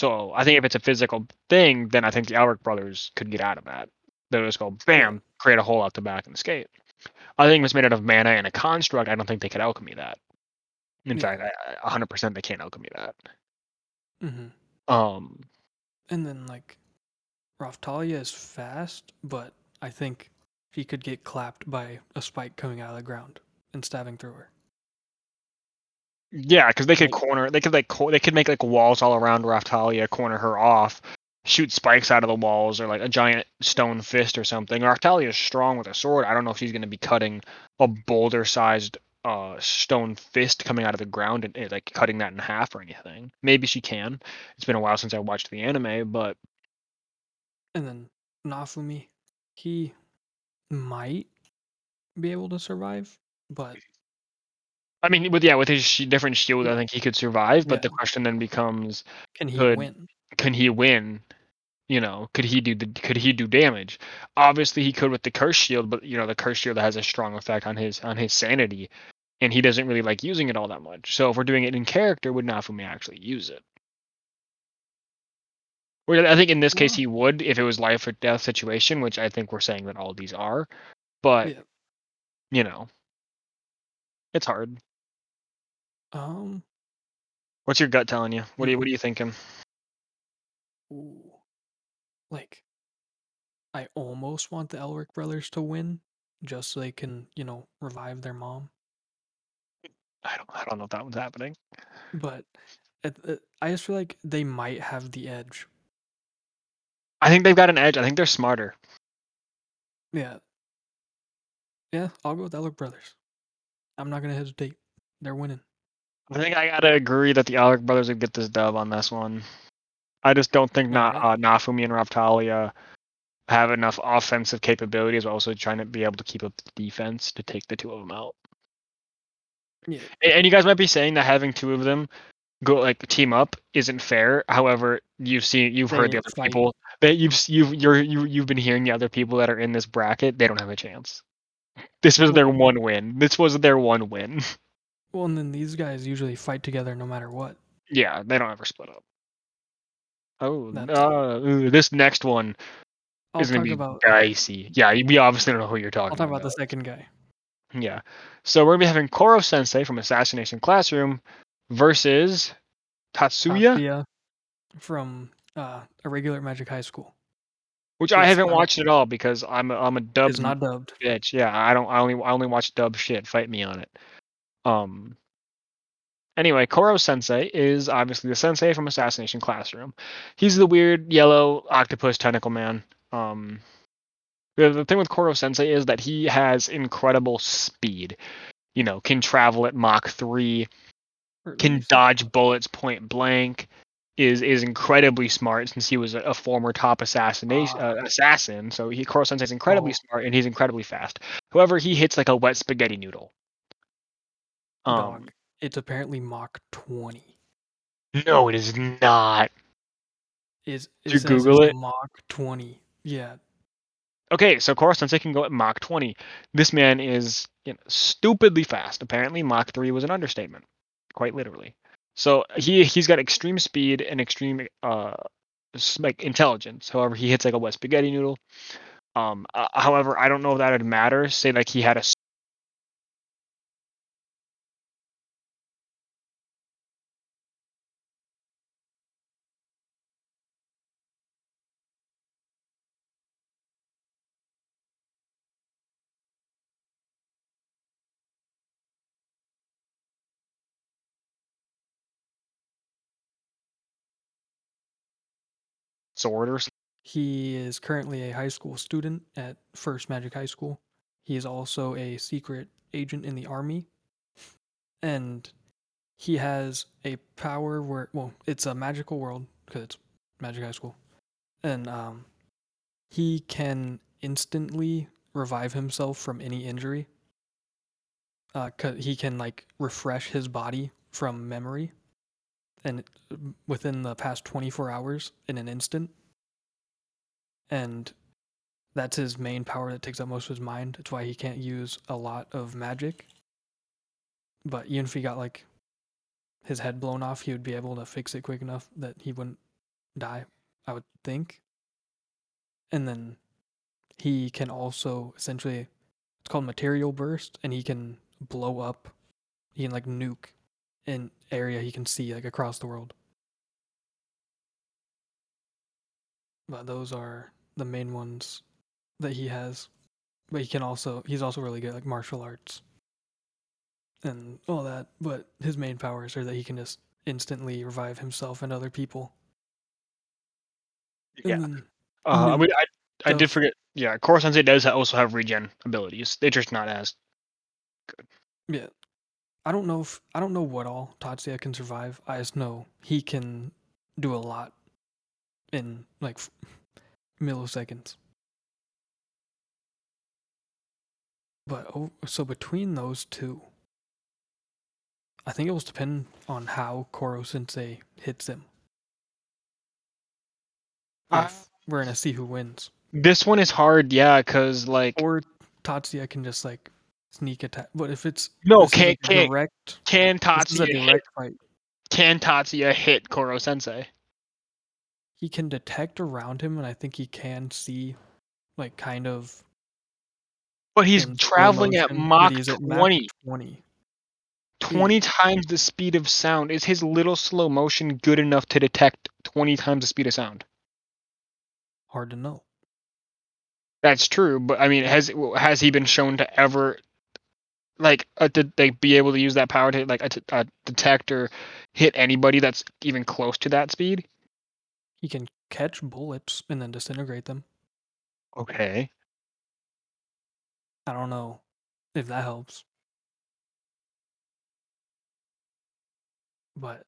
So I think if it's a physical thing, then I think the Elric brothers could get out of that. They'll just go bam, create a hole out the back and escape. I think if it's made out of mana and a construct, I don't think they could alchemy that. In Yeah. fact, I- I- 100% they can't alchemy that. hmm Um, And then like Raphtalia is fast, but I think he could get clapped by a spike coming out of the ground and stabbing through her. Yeah, because they could corner, they could like co- they could make like walls all around Raphtalia, corner her off, shoot spikes out of the walls, or like a giant stone fist or something. Raphtalia is strong with a sword. I don't know if she's going to be cutting a boulder-sized uh stone fist coming out of the ground and, and, like cutting that in half or anything. Maybe she can. It's been a while since I watched the anime, but And then Naofumi, he might be able to survive, but I mean, with yeah, with his sh- different shield, I think he could survive. But the question then becomes, can he Could- win? can he win? You know, could he do the could he do damage? Obviously, he could with the curse shield, but you know, the curse shield has a strong effect on his on his sanity, and he doesn't really like using it all that much. So if we're doing it in character, would Naofumi actually use it? Well, I think in this case he would if it was life or death situation, which I think we're saying that all these are. But Yeah. you know, it's hard. Um, What's your gut telling you? What do you what are you thinking? ooh, like I almost want the Elric brothers to win, just so they can, you know, revive their mom. I don't I don't know if that one's happening. but it, it, I just feel like they might have the edge. I think they've got an edge. I think they're smarter. Yeah. Yeah, I'll go with Elric Brothers. I'm not gonna hesitate. They're winning. I think I gotta agree that the Elric brothers would get this dub on this one. I just don't think Alright. uh, Naofumi and Raphtalia have enough offensive capabilities, but also trying to be able to keep up the defense to take the two of them out. Yeah. And you guys might be saying that having two of them go like team up isn't fair. However, you've seen you've They heard the other fighting. people that you've you've you're, you you've been hearing the other people that are in this bracket. They don't have a chance. This was their one win. This was their one win. Well, and then these guys usually fight together no matter what. Yeah, they don't ever split up. Oh, That's- uh, this next one I'll is gonna be about. dicey. Yeah, we obviously don't know who you're talking I'll talk about about. the second guy. Yeah. So we're gonna be having Koro Sensei from Assassination Classroom versus Tatsuya, Tatsuya from uh, a regular Magic High School. which I haven't not- watched at all because I'm a, I'm a dub Is not dubbed. bitch. Yeah, I don't. I only I only watch dub shit. Fight me on it. Um. Anyway, Koro Sensei is obviously the sensei from Assassination Classroom. He's the weird yellow octopus tentacle man. Um. The, the thing with Koro Sensei is that he has incredible speed. You know, can travel at Mach three. can dodge bullets point blank is is incredibly smart since he was a, a former top assassination Ah. uh, assassin so he Koro Sensei is incredibly Oh. smart and he's incredibly fast however he hits like a wet spaghetti noodle um Dog. It's apparently Mach 20. no it is not Is Did it you Google it's it? Mach 20. Yeah. okay so Sensei can go at Mach 20 this man is you know, stupidly fast apparently Mach 3 was an understatement quite literally so he he's got extreme speed and extreme uh like intelligence. However, he hits like a wet spaghetti noodle. Um, uh, however, I don't know if that would matter. Say like he had a sword or something. He is currently a high school student at First Magic High School. He is also a secret agent in the army. And he has a power where, well, it's a magical world because it's Magic High School. And um, he can instantly revive himself from any injury. Uh, he can like refresh his body from memory, and within the past 24 hours in an instant and that's his main power that takes up most of his mind. It's why he can't use a lot of magic. But even if he got like his head blown off, he would be able to fix it quick enough that he wouldn't die, I would think. And then he can also essentially it's called material burst and he can blow up he can like nuke an area he can see like across the world. But those are the main ones that he has. But he can also he's also really good at like martial arts and all that. But his main powers are that he can just instantly revive himself and other people. Yeah. Then Uh, I mean, I I did forget. Yeah, Koro Sensei does also have regen abilities. They're just not as. Good. Yeah. I don't know if I don't know what all Tatsuya can survive. I just know he can do a lot in like milliseconds. But oh, so between those two, I think it will depend on how Koro Sensei hits him. Uh, we're gonna see who wins, This one is hard, yeah, because like or Tatsuya can just like sneak attack. But if it's no, can can direct, can this is a Tatsuya hit, direct fight. can Tatsuya hit Koro Sensei? he can detect around him and I think he can see like kind of But he's traveling at motion, Mach he's at Mach 20. 20. 20 times the speed of sound. Is his little slow motion good enough to detect 20 times the speed of sound? Hard to know. That's true, but I mean, has has he been shown to ever like uh, did they be able to use that power to like t- a detect or hit anybody that's even close to that speed? He can catch bullets and then disintegrate them. Okay. I don't know if that helps. But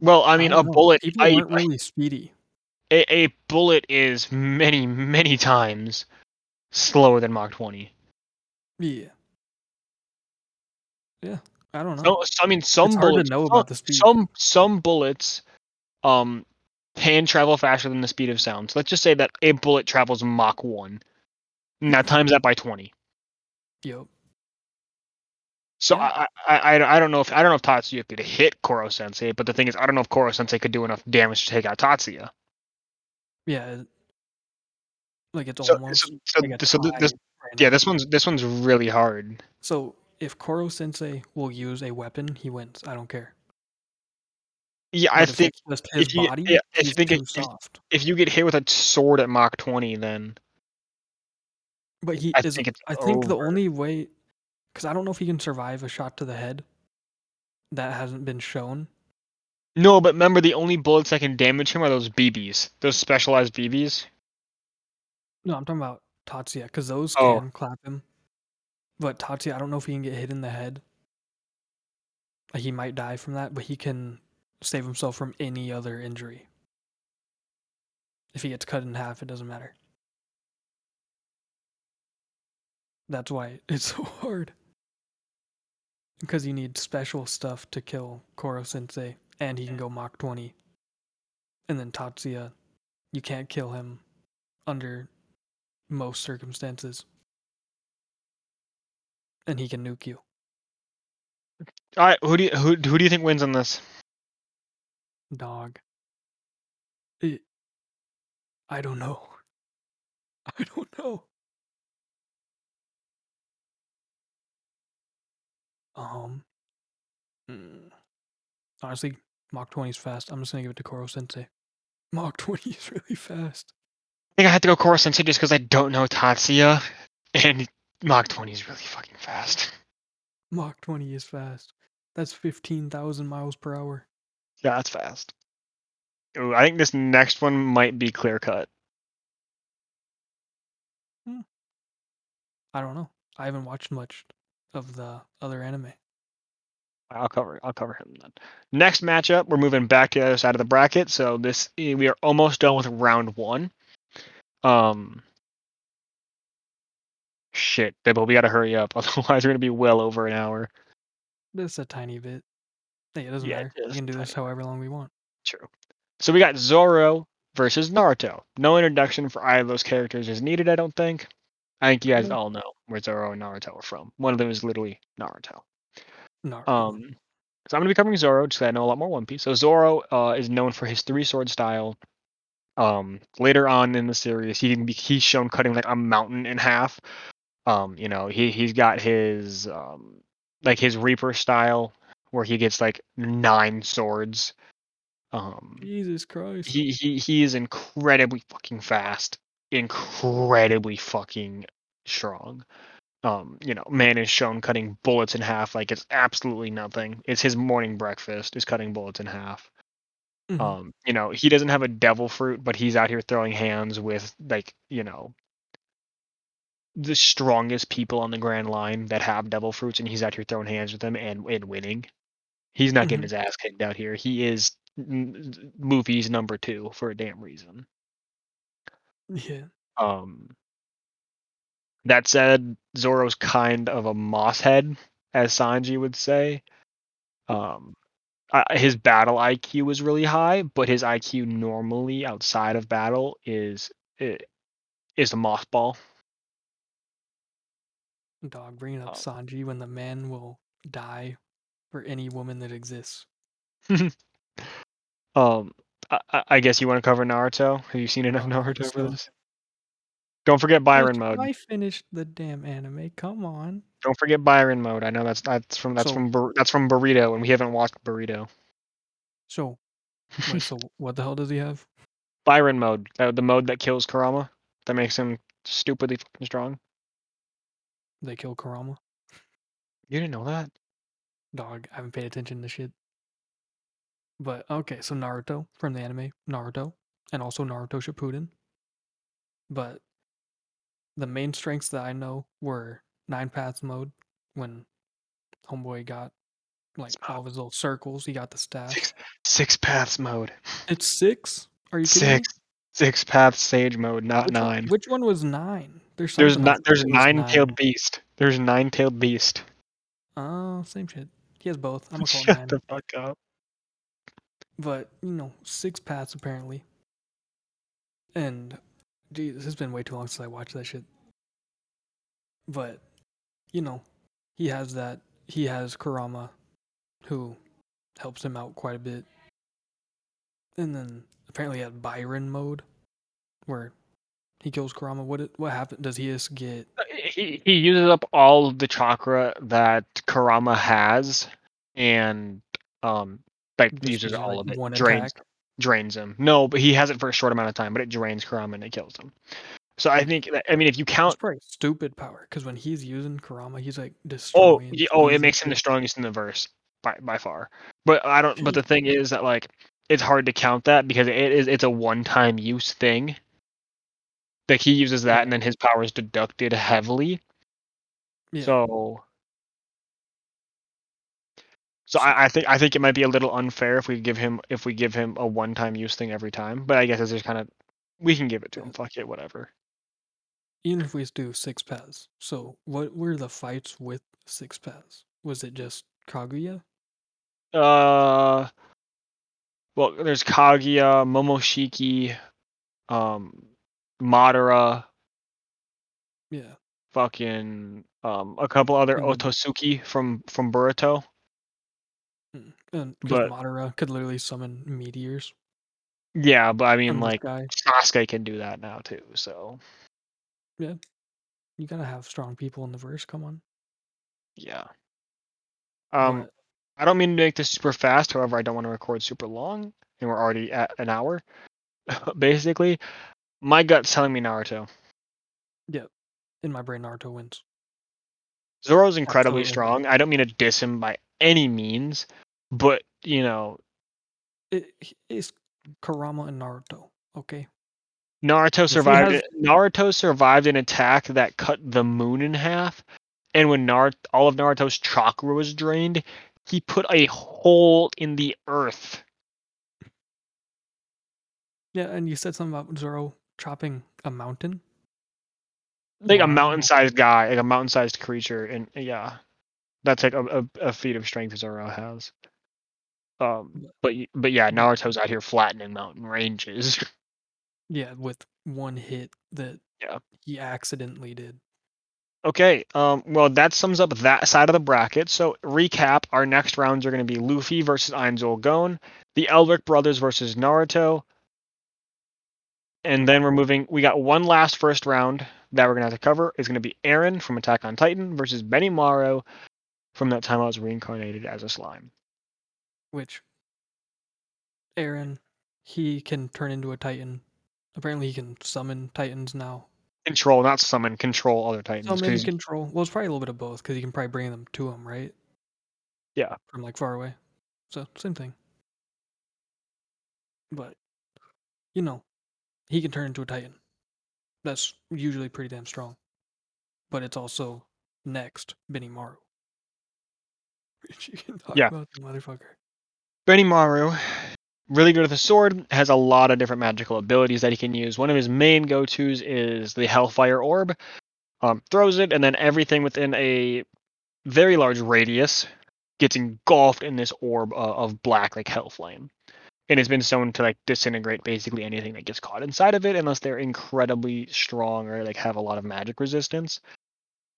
Well, I mean, a know. bullet. People I, weren't really speedy. a, a bullet is many many times slower than Mach 20. Yeah. Yeah. I don't know. So, so, I mean, some it's hard bullets. to know some, about the speed. some some bullets, um, can travel faster than the speed of sound. So let's just say that a bullet travels Mach 1. Now times that by 20. Yep. So Yeah. I, I I I don't know if I don't know if Tatsuya could hit Koro Sensei, but the thing is I don't know if Koro Sensei could do enough damage to take out Tatsuya. Yeah. Like it's So almost so, so, like so this yeah this one's this one's really hard. So if Koro Sensei will use a weapon, he wins. I don't care. Yeah, But I think just his if you body, yeah, you think if, soft. if you get hit with a sword at Mach 20, then But he I is. think it's I think the only way, because I don't know if he can survive a shot to the head. That hasn't been shown. no, but remember the only bullets that can damage him are those BBs, those specialized BBs. No, I'm talking about Tatsuya, because those Oh. can clap him. But Tatsuya, I don't know if he can get hit in the head. Like, He might die from that, but he can save himself from any other injury. If he gets cut in half, it doesn't matter. That's why it's so hard. Because you need special stuff to kill Koro Sensei, and he can go Mach 20. And then Tatsuya, you can't kill him under most circumstances. And he can nuke you. All right, who do you who who do you think wins on this? Dog. It, I don't know. I don't know. Um. mm, honestly, Mach 20 is fast. I'm just gonna give it to Koro Sensei. Mach 20 is really fast. I think I had to go Koro Sensei just because I don't know Tatsuya, and Mach 20 is really fucking fast. Mach 20 is fast. That's 15,000 miles per hour. Yeah, that's fast. Ooh, I think this next one might be clear cut. I don't know. I haven't watched much of the other anime. I'll cover I'll cover him then. Next matchup, we're moving back to the other side of the bracket. So this eh, we are almost done with round one. Um shit, Bibble, we gotta hurry up, otherwise we're gonna be well over an hour. Just a tiny bit. Hey, it doesn't Yeah, matter. We can do this however long we want. True. So we got Zoro versus Naruto. No introduction for either of those characters is needed, I don't think. I think you guys No. all know where Zoro and Naruto are from. One of them is literally Naruto. Naruto. Um, so I'm gonna be covering Zoro just 'cause I know a lot more One Piece. So Zoro uh, is known for his three sword style. Um, later on in the series, he can be he's shown cutting like a mountain in half. Um, you know, he he's got his um like his Reaper style where he gets like nine swords. Um, Jesus Christ. he he he is incredibly fucking fast, incredibly fucking strong. Um, you know, man is shown cutting bullets in half like it's absolutely nothing. It's his morning breakfast is cutting bullets in half. Mhm. Um, you know, he doesn't have a devil fruit, but he's out here throwing hands with like, you know, the strongest people on the Grand Line that have devil fruits, and he's out here throwing hands with them and and winning. He's not getting Mhm. his ass kicked out here. He is mm, Luffy's number two for a damn reason. yeah. Um, that said, Zoro's kind of a moss head, as Sanji would say. Um, uh, his battle IQ is really high, but his IQ normally outside of battle is i- is a moss ball. Dog bringing up Oh. Sanji when the man will die for any woman that exists. Um, I, I- guess you want to cover Naruto. Have you seen enough Naruto for this? Don't forget Baryon I, mode. I finished the damn anime. Come on. Don't forget Baryon mode. I know that's that's from that's So- from Bur- that's from Burrito, and we haven't watched Burrito. So, wait, so what the hell does he have? Baryon mode, uh, the mode that kills Kurama, that makes him stupidly fucking strong. They kill Kurama. You didn't know that? Dog, I haven't paid attention to shit. But okay, so Naruto from the anime Naruto, and also Naruto Shippuden. But the main strengths that I know were nine paths mode when Homeboy got like all of his little circles. He got the staff. Six, six paths mode. It's six. Are you kidding Six. Six paths sage mode, not? Which nine. One, which one was nine? There's There's not. There's nine tailed beast. There's nine tailed beast. Oh, same shit. He has both. I'm gonna call Shut nine. the fuck up. But you know, six paths apparently. And geez, this has been way too long since I watched that shit. But you know, he has that. He has Kurama, who helps him out quite a bit. And then apparently had Baryon mode, where he kills Kurama. What what happened? Does he just get? He he uses up all of the chakra that Kurama has, and um, like uses all like, of it. one drains attack? drains him. No, but he has it for a short amount of time, but it drains Kurama and it kills him. So I think that, I mean if you count probably stupid power because when he's using Kurama, he's like oh destroying. yeah, oh it makes him the strongest in the verse by by far. But I don't. But the thing is that like it's hard to count that because it is it's a one time use thing. Like he uses that and then his power is deducted heavily. Yeah. So so I, I think I think it might be a little unfair if we give him if we give him a one time use thing every time. But I guess it's just kind of we can give it to him. Fuck it, whatever. even if we do six paths. So what were the fights with six paths? Was it just Kaguya? Uh, well, there's Kaguya, Momoshiki, um, Madara, Yeah. fucking um, a couple other then- Otsutsuki from from Boruto. Mm. And But- Madara could literally summon meteors Yeah, but I mean like. Sasuke can do that now too. So Yeah. You gotta have strong people in the verse. Come on. yeah. Um, But I don't mean to make this super fast. However, I don't want to record super long, and we're already at an hour. Basically, my gut's telling me Naruto. Yeah, in my brain, Naruto wins. Zoro's incredibly Absolutely. strong. I don't mean to diss him by any means, but you know, It, it's Kurama and Naruto. Okay. Naruto survived. has- Naruto survived an attack that cut the moon in half, and when Naruto, all of Naruto's chakra was drained, he put a hole in the earth. Yeah, and you said something about Zoro chopping a mountain. like a mountain-sized guy, like a mountain-sized creature, and yeah, that's like a, a, a feat of strength Zoro has. Um, but but yeah, Naruto's out here flattening mountain ranges. Yeah, with one hit that Yeah. he accidentally did. Okay, um, well that sums up that side of the bracket. So recap: our next rounds are going to be Luffy versus Ainz Ooal Gown, the Elric brothers versus Naruto, and then we're moving. We got one last first round that we're going to have to cover. Is going to be Eren from Attack on Titan versus Benimaru from that time I was reincarnated as a slime. Which Eren, he can turn into a titan. Apparently, he can summon titans now. Control, not summon, control other titans. 'cause Summon, he's- control. Well, it's probably a little bit of both because you can probably bring them to him, right? Yeah. From like far away. So same thing. But you know, he can turn into a titan. That's usually pretty damn strong. But it's also next Benimaru. Which you can talk Yeah. about the motherfucker. Benimaru, really good with the sword, has a lot of different magical abilities that he can use. One of his main go-tos is the Hellfire Orb. Um, throws it, and then everything within a very large radius gets engulfed in this orb uh, of black, like hell flame. And it's been shown to like disintegrate basically anything that gets caught inside of it, unless they're incredibly strong or like have a lot of magic resistance.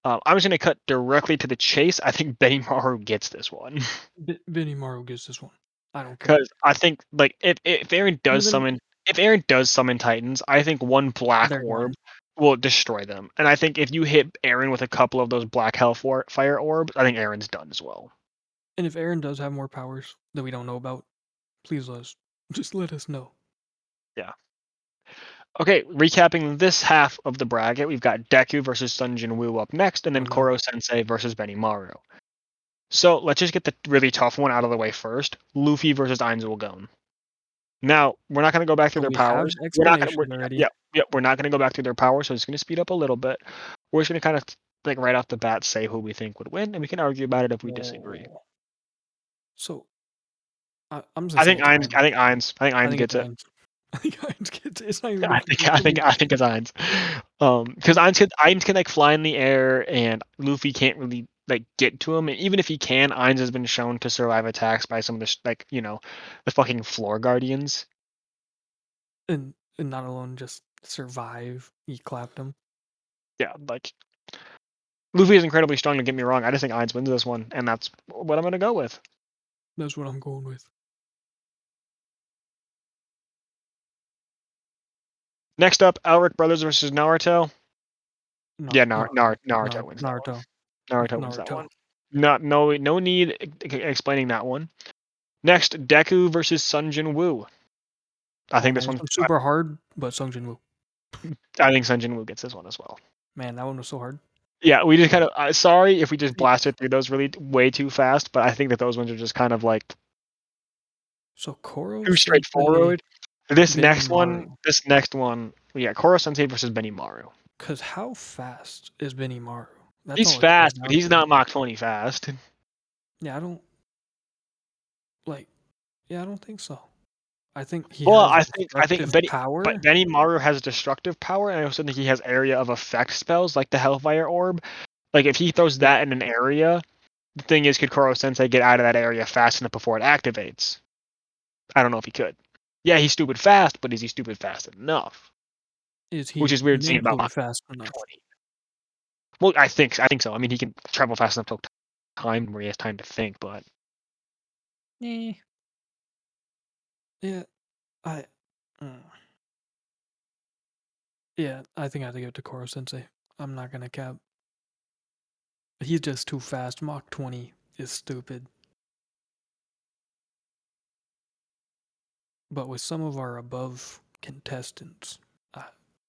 Um, I'm just gonna cut directly to the chase. I think Benimaru gets this one. B- Benimaru gets this one. I don't because I think like if if Eren does Even- summon if Eren does summon Titans, I think one black They're orb done. will destroy them. And I think if you hit Eren with a couple of those black hellfire fire orbs, I think Eren's done as well. And if Eren does have more powers that we don't know about, please let us just let us know. Yeah. Okay, recapping this half of the bracket, we've got Deku versus Sung Jin Woo up next, and then no. Koro Sensei versus Benimaru. So let's just get the really tough one out of the way first. Luffy versus Ainz Ooal Gown. Now we're not going to go back through their we powers. We're not to. already. Yeah, yeah, we're not going to go back through their powers. So it's going to speed up a little bit. We're just going to kind of like right off the bat say who we think would win, and we can argue about it if we disagree. So, I, I'm just. I think gonna Ainz. I think Ainz. I think I Ainz gets it. I think Ainz gets it. It's not even. Yeah, I think I think I think it's Ainz. Um, because Ainz can Ainz can like fly in the air, and Luffy can't really like get to him. And even if he can, Ainz has been shown to survive attacks by some of the sh- like you know the fucking floor guardians. and and not alone just survive. He clapped him. Yeah, like Luffy is incredibly strong. Don't get me wrong. I just think Ainz wins this one, and that's what I'm gonna go with. That's what I'm going with. Next up, Elric Brothers versus Naruto. No, yeah, Nar- Nar- Nar- Naruto wins. one. Naruto. Naruto wins that one. Not no no need e- explaining that one. Next, Deku versus Sung Jin Woo. I think this one's super hard, but Sung Jin Woo. I think Sung Jin Woo gets this one as well. Man, that one was so hard. Yeah, we just kind of. Uh, sorry if we just blasted through those really way too fast, but I think that those ones are just kind of like So Koro. too straightforward. This Benimaru. next one, this next one, yeah, Koro Sensei versus Benny Benimaru. Because how fast is Benny Benimaru? That's He's all it comes fast, but he's not Mach 20 fast. Yeah, I don't. Like, yeah, I don't think so. I think he. Well, has I think- I think Benny, power. But Benimaru has destructive power, and I also think he has area of effect spells like the Hellfire Orb. Like if he throws that in an area, the thing is, could Koro Sensei get out of that area fast enough before it activates? I don't know if he could. Yeah, he's stupid fast, but is he stupid fast enough? is he which is weird seeing about Mach fast enough? 20. Well, I think I think so. I mean, he can travel fast enough to time where he has time to think, but Eh. Yeah, I. mm. Yeah, I think I have to give it to Koro Sensei. I'm not gonna cap. He's just too fast. Mach 20 is stupid. But with some of our above contestants, uh,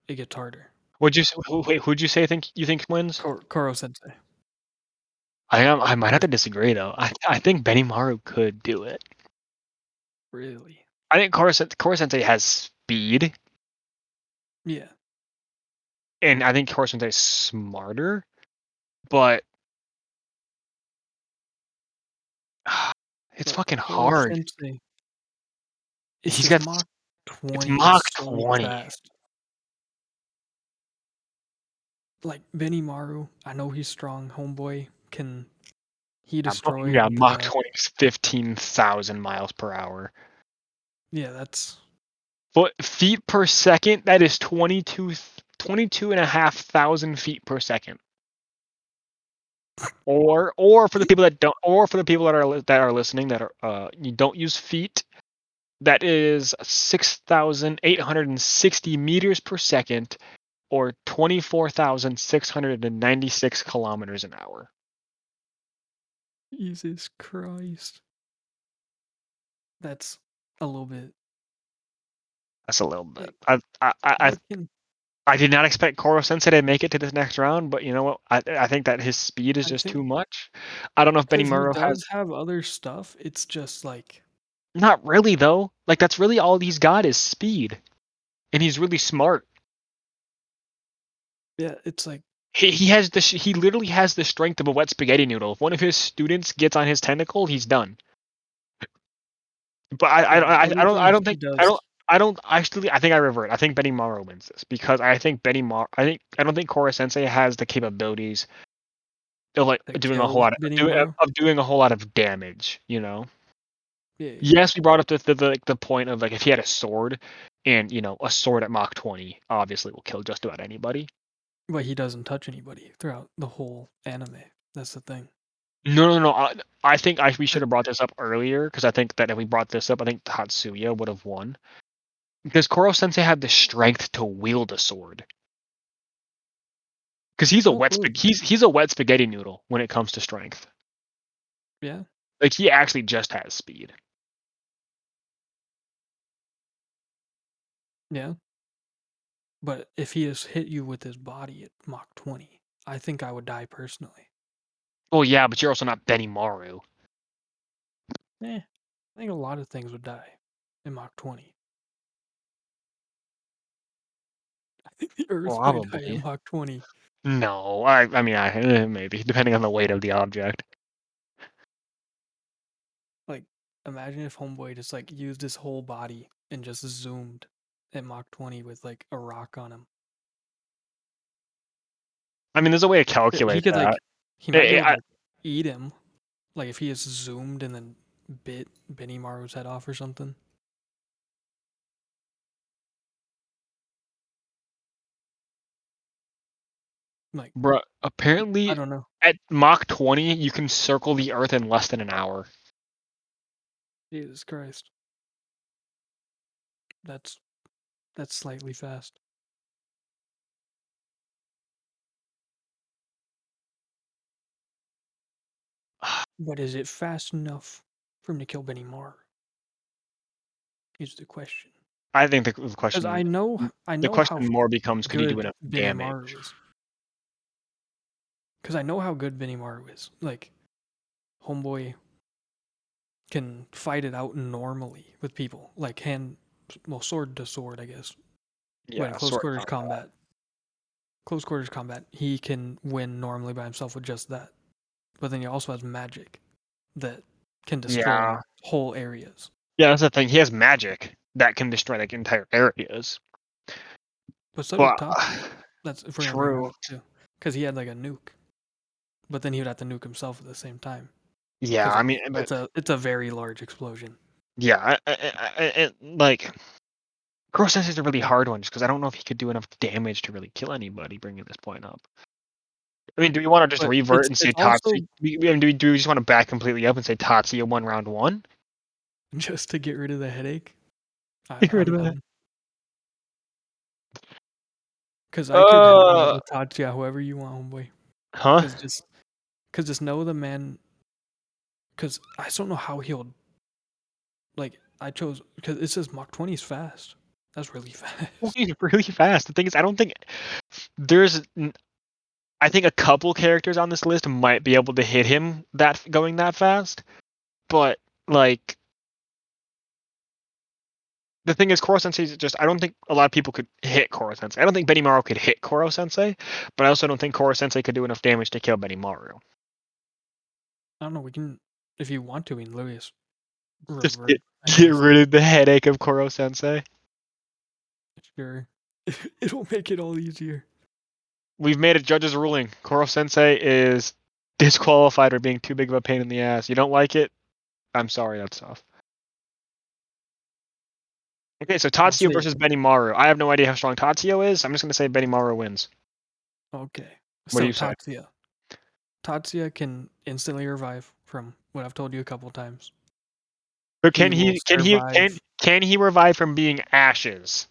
it gets harder. Would you who, wait? Who'd you say think you think wins? Koro Sensei. I am. I might have to disagree though. I I think Benimaru could do it. Really? I think Koro, Koro Sensei has speed, Yeah. and I think Koro Sensei is smarter, but it's but fucking hard. It's He's got- Mach 20. Mach so 20. Fast. Like Benimaru, I know he's strong. Homeboy can he destroy? yeah, Mach 20 is 15,000 miles per hour. Yeah, that's Foot feet per second, that is 22, th- 22 and a half thousand feet per second. Or, or for the people that don't, or for the people that are that are listening that are uh, you don't use feet, that is six thousand eight hundred and sixty meters per second, or twenty four thousand six hundred and ninety six kilometers an hour. Jesus Christ. That's a little bit. That's a little bit. I, I, I, I I did not expect Koro Sensei to make it to this next round, but you know what? I I think that his speed is just think- too much. I don't know if Benimaru does has. have other stuff. It's just like Not really though. Like that's really all he's got is speed, and he's really smart. Yeah, it's like He he has the he literally has the strength of a wet spaghetti noodle. If one of his students gets on his tentacle, he's done. But I I, yeah, I, I don't I don't think I don't I don't actually I think I revert. I think Benimaru wins this because I think Benny Mar I think I don't think Koro Sensei has the capabilities of like doing a whole lot of, doing, of doing a whole lot of damage. You know. Yeah. Yes, we brought up the the, the the point of like if he had a sword, and you know a sword at Mach 20 obviously will kill just about anybody. But he doesn't touch anybody throughout the whole anime. That's the thing. No, no, no. I, I think I, we should have brought this up earlier because I think that if we brought this up, I think Tatsuya would have won. Because Koro Sensei had the strength to wield a sword. Because he's a Oh, wet sp- he's he's a wet spaghetti noodle when it comes to strength. Yeah. Like he actually just has speed. Yeah. But if he has hit you with his body at Mach 20, I think I would die personally. Well, yeah, but you're also not Benimaru. Eh, I think a lot of things would die in Mach 20. I think the Earth might die Probably. in Mach 20. No, I I mean I eh, maybe depending on the weight of the object. Like, imagine if Homeboy just like used his whole body and just zoomed at Mach 20 with like a rock on him. I mean, there's a way to He calculate could that. like he might Eh, able I- like, eat him. Like if he just zoomed and then bit Benimaru's head off or something. Like bro, apparently, I don't know. at Mach 20, you can circle the Earth in less than an hour. Jesus Christ. That's that's slightly fast. But is it fast enough for him to kill Benny Mar? Is the question. I think the, the Because question I know I the know question how more becomes can he do good enough Benny damage? is. Because I know how good Benimaru is. Like, Homeboy can fight it out normally with people. Like, hand, well, sword to sword, I guess. Yeah, when close quarters of. combat. Close quarters combat, he can win normally by himself with just that. But then he also has magic that can destroy Yeah. whole areas. Yeah, that's the thing. He has magic that can destroy like entire areas. But so did Tatsuya. That's if we're gonna bring True. too. Because he had like a nuke. But then he would have to nuke himself at the same time. Yeah, I mean, but It's a it's a very large explosion. Yeah, I, I, I, like Koro Sensei's a really hard one just because I don't know if he could do enough damage to really kill anybody. Bringing this point up. I mean, do we want to just But revert and say it's also- we- I mean, do we, do we just want to back completely up and say Tatsuya won round one? Just to get rid of the headache. I, Get rid of the- down. Cause I could Uh. it Tatsuya, whoever you want, homeboy. Huh? Cause just, cause just know the man. Cause I just don't know how he'll. Like I chose because it says Mach 20 is fast. That's really fast. He's really fast. The thing is, I don't think there's. I think a couple characters on this list might be able to hit him that going that fast, but like the thing is, Koro Sensei is just. I don't think a lot of people could hit Koro Sensei. I don't think Benimaru could hit Koro Sensei, but I also don't think Koro Sensei could do enough damage to kill Benimaru. I don't know. We can, if you want to, we can literally just. Just revert, I Get guess. rid of the headache of Koro Sensei. Sure. It'll make it all easier. We've made a judge's ruling. Koro Sensei is disqualified for being too big of a pain in the ass. You don't like it? I'm sorry, that's tough. Okay, so Tatsuya say- versus Benimaru. I have no idea how strong Tatsuya is. I'm just gonna say Benny Benimaru wins. Okay. What do so you say? Tatsuya. Tatsuya can instantly revive from what I've told you a couple times. But can He he, will can he can can he revive from being ashes?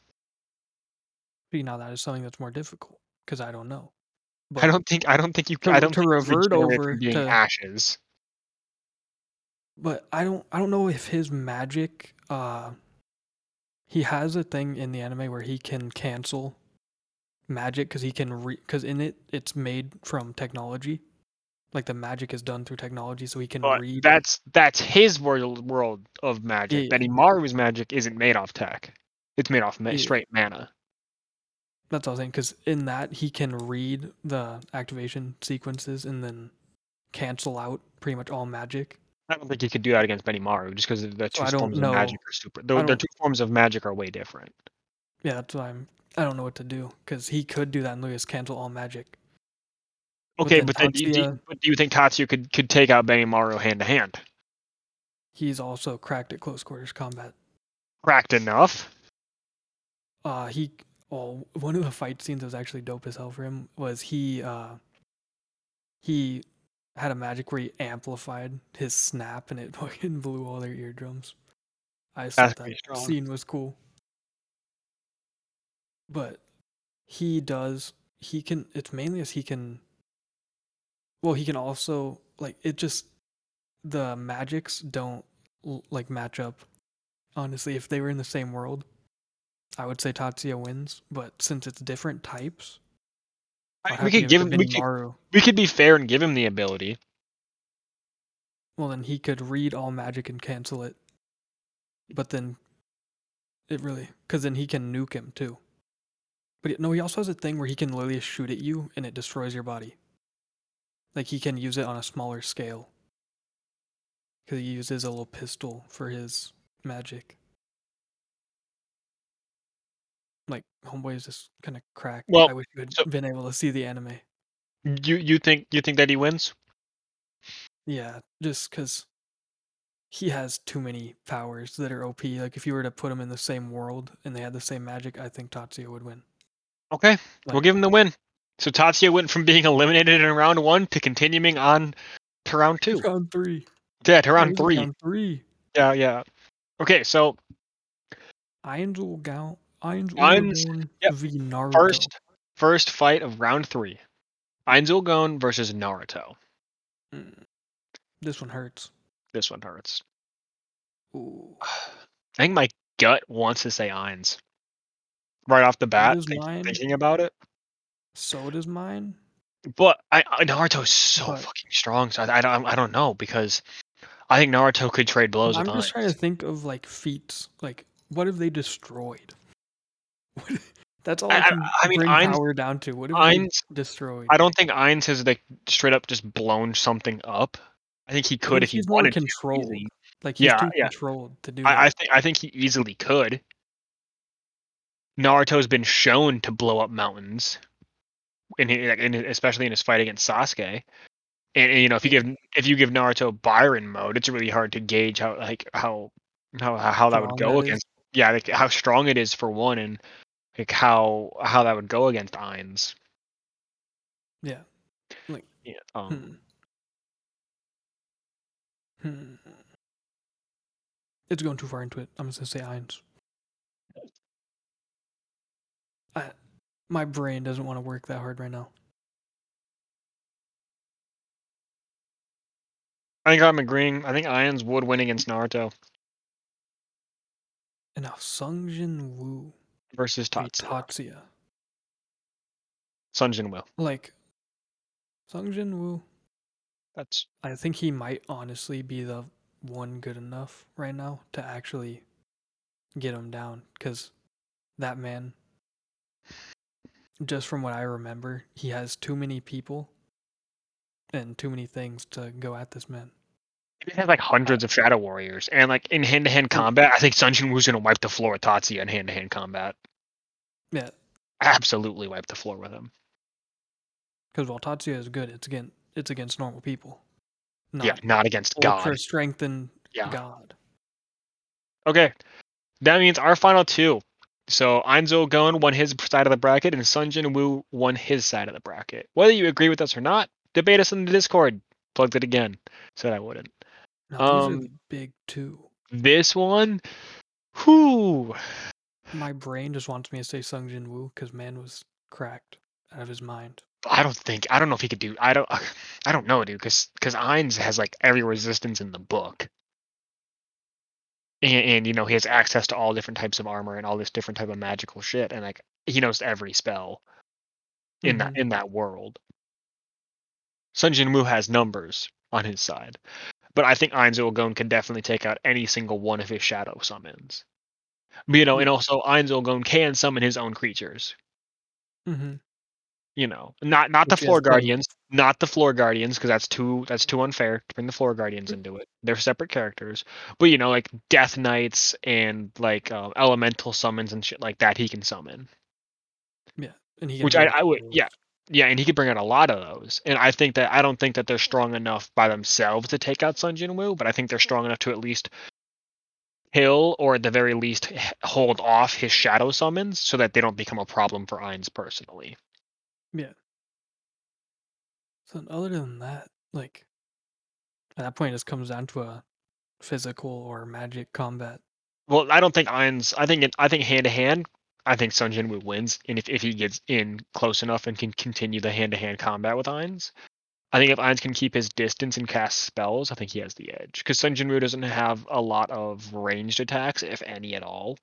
See, now that is something that's more difficult because I don't know. I don't think I don't think you To- I don't to think you revert over from being to- ashes. But I don't. I don't know if his magic. Uh, he has a thing in the anime where he can cancel magic because he can re. Because in it, it's made from technology. Like the magic is done through technology, so he can But read. that's that's his world world of magic. Yeah. Benimaru's magic isn't made off tech. It's made off ma- Yeah. straight mana. That's all I'm saying. Because in that, he can read the activation sequences and then cancel out pretty much all magic. I don't think he could do that against Benimaru just because the two don't forms know. of magic are super. The, the two forms of magic are way different. Yeah, that's why I'm. I don't know what to do because he could do that and just cancel all magic. Okay, then but then do you, do, you, but do you think Tatsuya could could take out Benimaru hand to hand? He's also cracked at close quarters combat. Cracked enough. Uh, he. Oh, one of the fight scenes that was actually dope as hell for him was he. Uh, he had a magic where he amplified his snap and it fucking blew all their eardrums. I just That's thought that strong. scene was cool. But he does. He can. It's mainly as he can. Well, he can also like it. Just the magics don't like match up. Honestly, if they were in the same world, I would say Tatsuya wins. But since it's different types, I- we could give him. We could, we could be fair and give him the ability. Well, then he could read all magic and cancel it. But then it really, because then he can nuke him too. But no, he also has a thing where he can literally shoot at you and it destroys your body. Like he can use it on a smaller scale. Because he uses a little pistol for his magic. Like homeboy is just kind of cracked. Well, I wish you had so- been able to see the anime. You you think you think that he wins? Yeah, just because he has too many powers that are OP. Like if you were to put him in the same world and they had the same magic, I think Tatsuya would win. Okay, we'll give him the win. So Tatsuya went from being eliminated in round one to continuing on to round two. Round three. Yeah, to round three. Round three. Yeah, yeah. Okay, so Einzel Einzel yep, v Naruto. first first fight of round three. Ainz Ooal Gown versus Naruto. Mm. This one hurts. This one hurts. Ooh. I think my gut wants to say Ainz. Right off the bat, think- thinking about it. So does mine. But I, I Naruto's so But- fucking strong, so I, I don't I don't know because I think Naruto could trade blows I'm with just trying to think of like feats. Like, what have they destroyed? That's all I- I, can I mean, bring Ainz- power down to. What have they Ainz, destroyed? I don't think Ainz has like straight up just blown something up. I think he could think if he he's more wanted to. controlled. easily. Like he's Yeah, too yeah. controlled to do I, I think I think he easily could. Naruto's been shown to blow up mountains, in, like, in especially in his fight against Sasuke. And, and, you know, if you give if you give Naruto Baryon mode, it's really hard to gauge how like how how how that would go that is. against. Yeah, like how strong it is for one, and like how how that would go against Ainz. yeah. Like, Yeah, um, Hmm. Hmm. It's going too far into it. I'm just gonna say Ainz. I, my brain doesn't want to work that hard right now. I think I'm agreeing. I think Ainz would win against Naruto And now Sung Jin Woo versus. Tatsuya. Tatsuya. Sung Jin Woo. Like Sung Jin Woo, That's I think he might honestly be the one good enough right now to actually get him down because that man just from what I remember, he has too many people and too many things to go at this man. He has like hundreds of Shadow Warriors, and like in hand-to-hand combat, I think Sung Jin Woo's gonna wipe the floor with Tatsuya in hand-to-hand combat. Yeah, Absolutely wipe the floor with him. because while Tatsuya is good, it's against it's against normal people. Not yeah, not against God. strengthened Yeah. God. Okay, that means our final two. So Ainz Ooal Gown won his side of the bracket, and Sung Jin Woo won his side of the bracket. Whether you agree with us or not, debate us in the Discord. Plugged it again. Said I wouldn't. Are Um, the big two. This one, whoo. My brain just wants me to say Sung Jin Woo because man was cracked out of his mind. I don't think I don't know if he could do. I don't. I don't know, dude. Because because Ainz has like every resistance in the book, and, and you know he has access to all different types of armor and all this different type of magical shit, and like he knows every spell in that in that world. Sung Jin Woo has numbers on his side, but I think Ainz Gon can definitely take out any single one of his shadow summons. You know, and also Ainz Gon can summon his own creatures. Mm-hmm. You know, not not the Which floor guardians, not the floor guardians, because that's too that's too unfair to bring the floor guardians into it. They're separate characters. But you know, like death knights and like uh, elemental summons and shit like that, he can summon. Yeah, and he Which I- I would- yeah. Yeah, and he could bring out a lot of those. And I think that I don't think that they're strong enough by themselves to take out Sung Jin Woo, but I think they're strong enough to at least kill or at the very least hold off his shadow summons so that they don't become a problem for Ainz personally. So then other than that, like at that point, it just comes down to a physical or magic combat. Well, I don't think Ainz. I think I think hand to hand. I think Sung Jin wins, and if, if he gets in close enough and can continue the hand to hand combat with Ainz, I think if Ainz can keep his distance and cast spells, I think he has the edge. Because Sung Jin doesn't have a lot of ranged attacks, if any at all.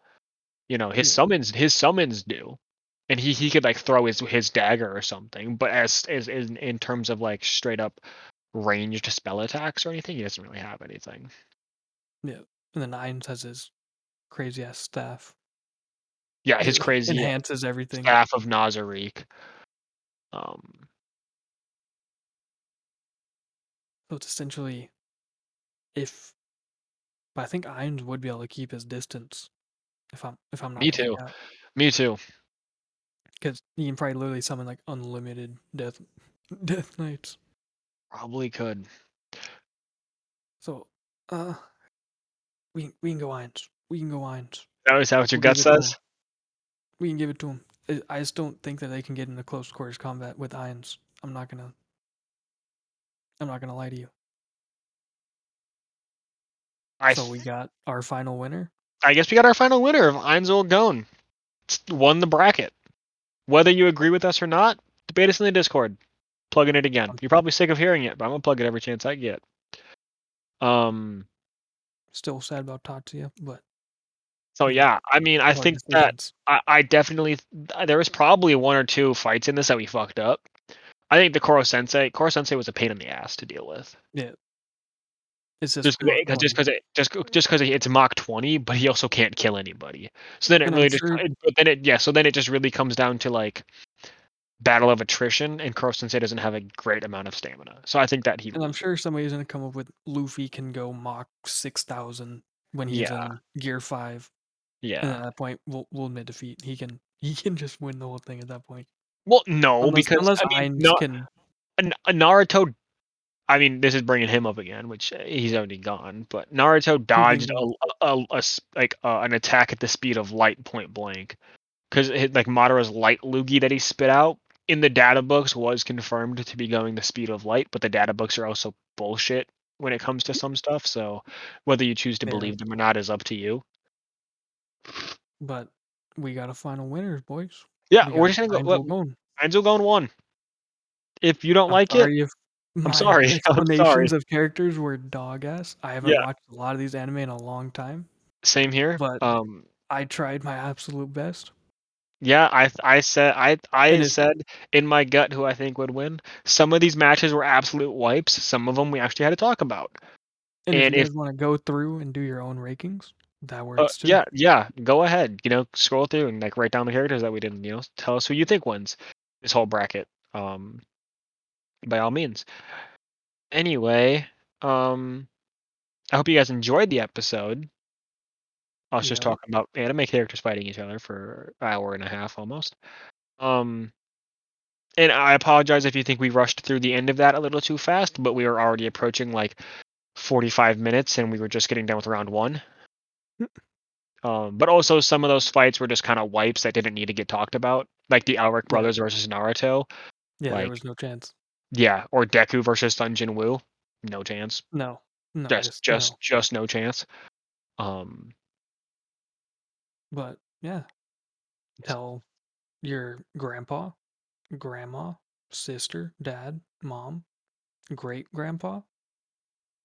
You know, his Yeah. summons his summons do, and he, he could like throw his his dagger or something. But as as in, in terms of like straight up ranged spell attacks or anything. He doesn't really have anything. Yeah. And then Ainz has his crazy ass staff. Yeah, his crazy enhances everything. staff of Nazarick. Um, So it's essentially if but I think Ainz would be able to keep his distance. If I'm if I'm not Me too. me too. Because you can probably literally summon like unlimited death death knights. Probably could. So uh we we can go Ainz. We can go. That is that what your We'll gut says? We can give it to him. I- just don't think that they can get into close quarters combat with Ainz. I'm not gonna I'm not gonna lie to you. I so we got our final winner. I guess we got our final winner of Ainz Ooal Gown. It's won the bracket. Whether you agree with us or not, debate us in the Discord. Plugging it again. You're probably sick of hearing it, but I'm gonna plug it every chance I get. Um. Still sad about Tatsuya, but So Yeah. yeah, I mean, I think that. I, I definitely there was probably one or two fights in this that we fucked up. I think the Koro Sensei, Koro Sensei was a pain in the ass to deal with. It's just Just because just because it just just because it's Mach 20, but he also can't kill anybody. So then it And really just it- but then it yeah, so then it just really comes down to like battle of attrition, and Sensei doesn't have a great amount of stamina. So I think that he and I'm sure somebody's gonna come up with Luffy can go Mach six thousand when he's Yeah. in Gear Five, and yeah. at that point we'll we'll admit defeat. He can he can just win the whole thing at that point. Well, no, unless because unless I mean, no, can Naruto. I mean, this is bringing him up again, which uh, he's already gone. But Naruto dodged a like uh, an attack at the speed of light point blank, because like Madara's light loogie that he spit out in the data books was confirmed to be going the speed of light, but the data books are also bullshit when it comes to some stuff. So whether you choose to Yeah. believe them or not is up to you. but we got a final winners, boys. Yeah, We we're just gonna go. Look, Gone. Going one. If you don't I'm like it, if my sorry. I'm explanations sorry. of characters were dog ass. I haven't Yeah. watched a lot of these anime in a long time. same here. But- um, I tried my absolute best. Yeah, I I said I I And said in my gut who I think would win. Some of these matches were absolute wipes. Some of them we actually had to talk about. And, And if you if- guys want to go through and do your own rankings, that Uh, works too. yeah, yeah. Go ahead. You know, scroll through and like write down the characters that we didn't. You know, tell us who you think wins this whole bracket. Um, by all means. Anyway, um, I hope you guys enjoyed the episode. Us just Yeah. talking about anime characters fighting each other for an hour and a half almost. Um, and I apologize if you think we rushed through the end of that a little too fast, but we were already approaching like 45 minutes and we were just getting done with round one. um, but also some of those fights were just kind of wipes that didn't need to get talked about, like the Yeah. brothers versus Naruto. Yeah, there was no chance. Yeah, or Deku versus Sung Jin Woo. No chance. No, no, just, just, no. just no chance. Um, But yeah, tell your grandpa, grandma, sister, dad, mom, great grandpa.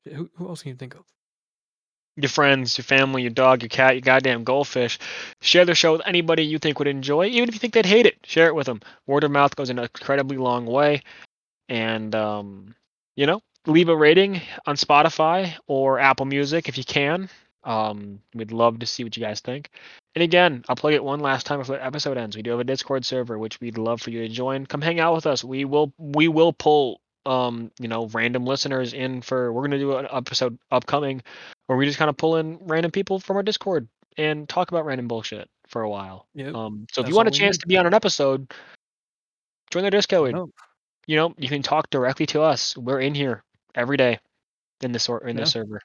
Who who else can you think of? your friends, your family, your dog, your cat, your goddamn goldfish. Share the show with anybody you think would enjoy, even if you think they'd hate it. Share it with them. Word of mouth goes an incredibly long way. And, um, you know, leave a rating on Spotify or Apple Music if you can. Um, we'd love to see what you guys think. And again, I'll plug it one last time before the episode ends. We do have a Discord server, which we'd love for you to join. Come hang out with us. We will we will pull um, you know, random listeners in for we're gonna do an episode upcoming where we just kind of pull in random people from our Discord and talk about random bullshit for a while. Yep. Um, so if you want a chance to be on an episode, join the Discord. No, You know, you can talk directly to us. We're in here every day in this or in Yeah. this server.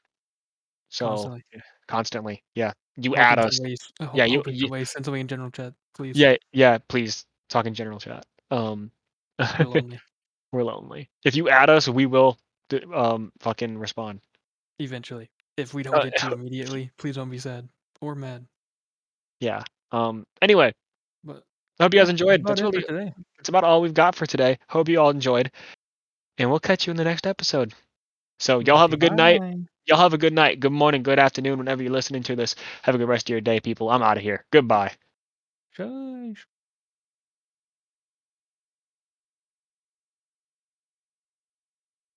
So Constantly. constantly, yeah. You hoping add us. waste- uh, Yeah, you- you- waste send somebody in general chat, please. Yeah, yeah. Please talk in general chat. Um, we're lonely. we're lonely. If you add us, we will um fucking respond. Eventually, if we don't Uh, get to immediately, please don't be sad or mad. Yeah. Um. Anyway, I hope you guys enjoyed. about That's really today. that's about all we've got for today. Hope you all enjoyed, and we'll catch you in the next episode. So y'all have a good night. Y'all have a good night. Good morning. Good afternoon. Whenever you're listening to this, have a good rest of your day, people. I'm out of here. Goodbye. Shush.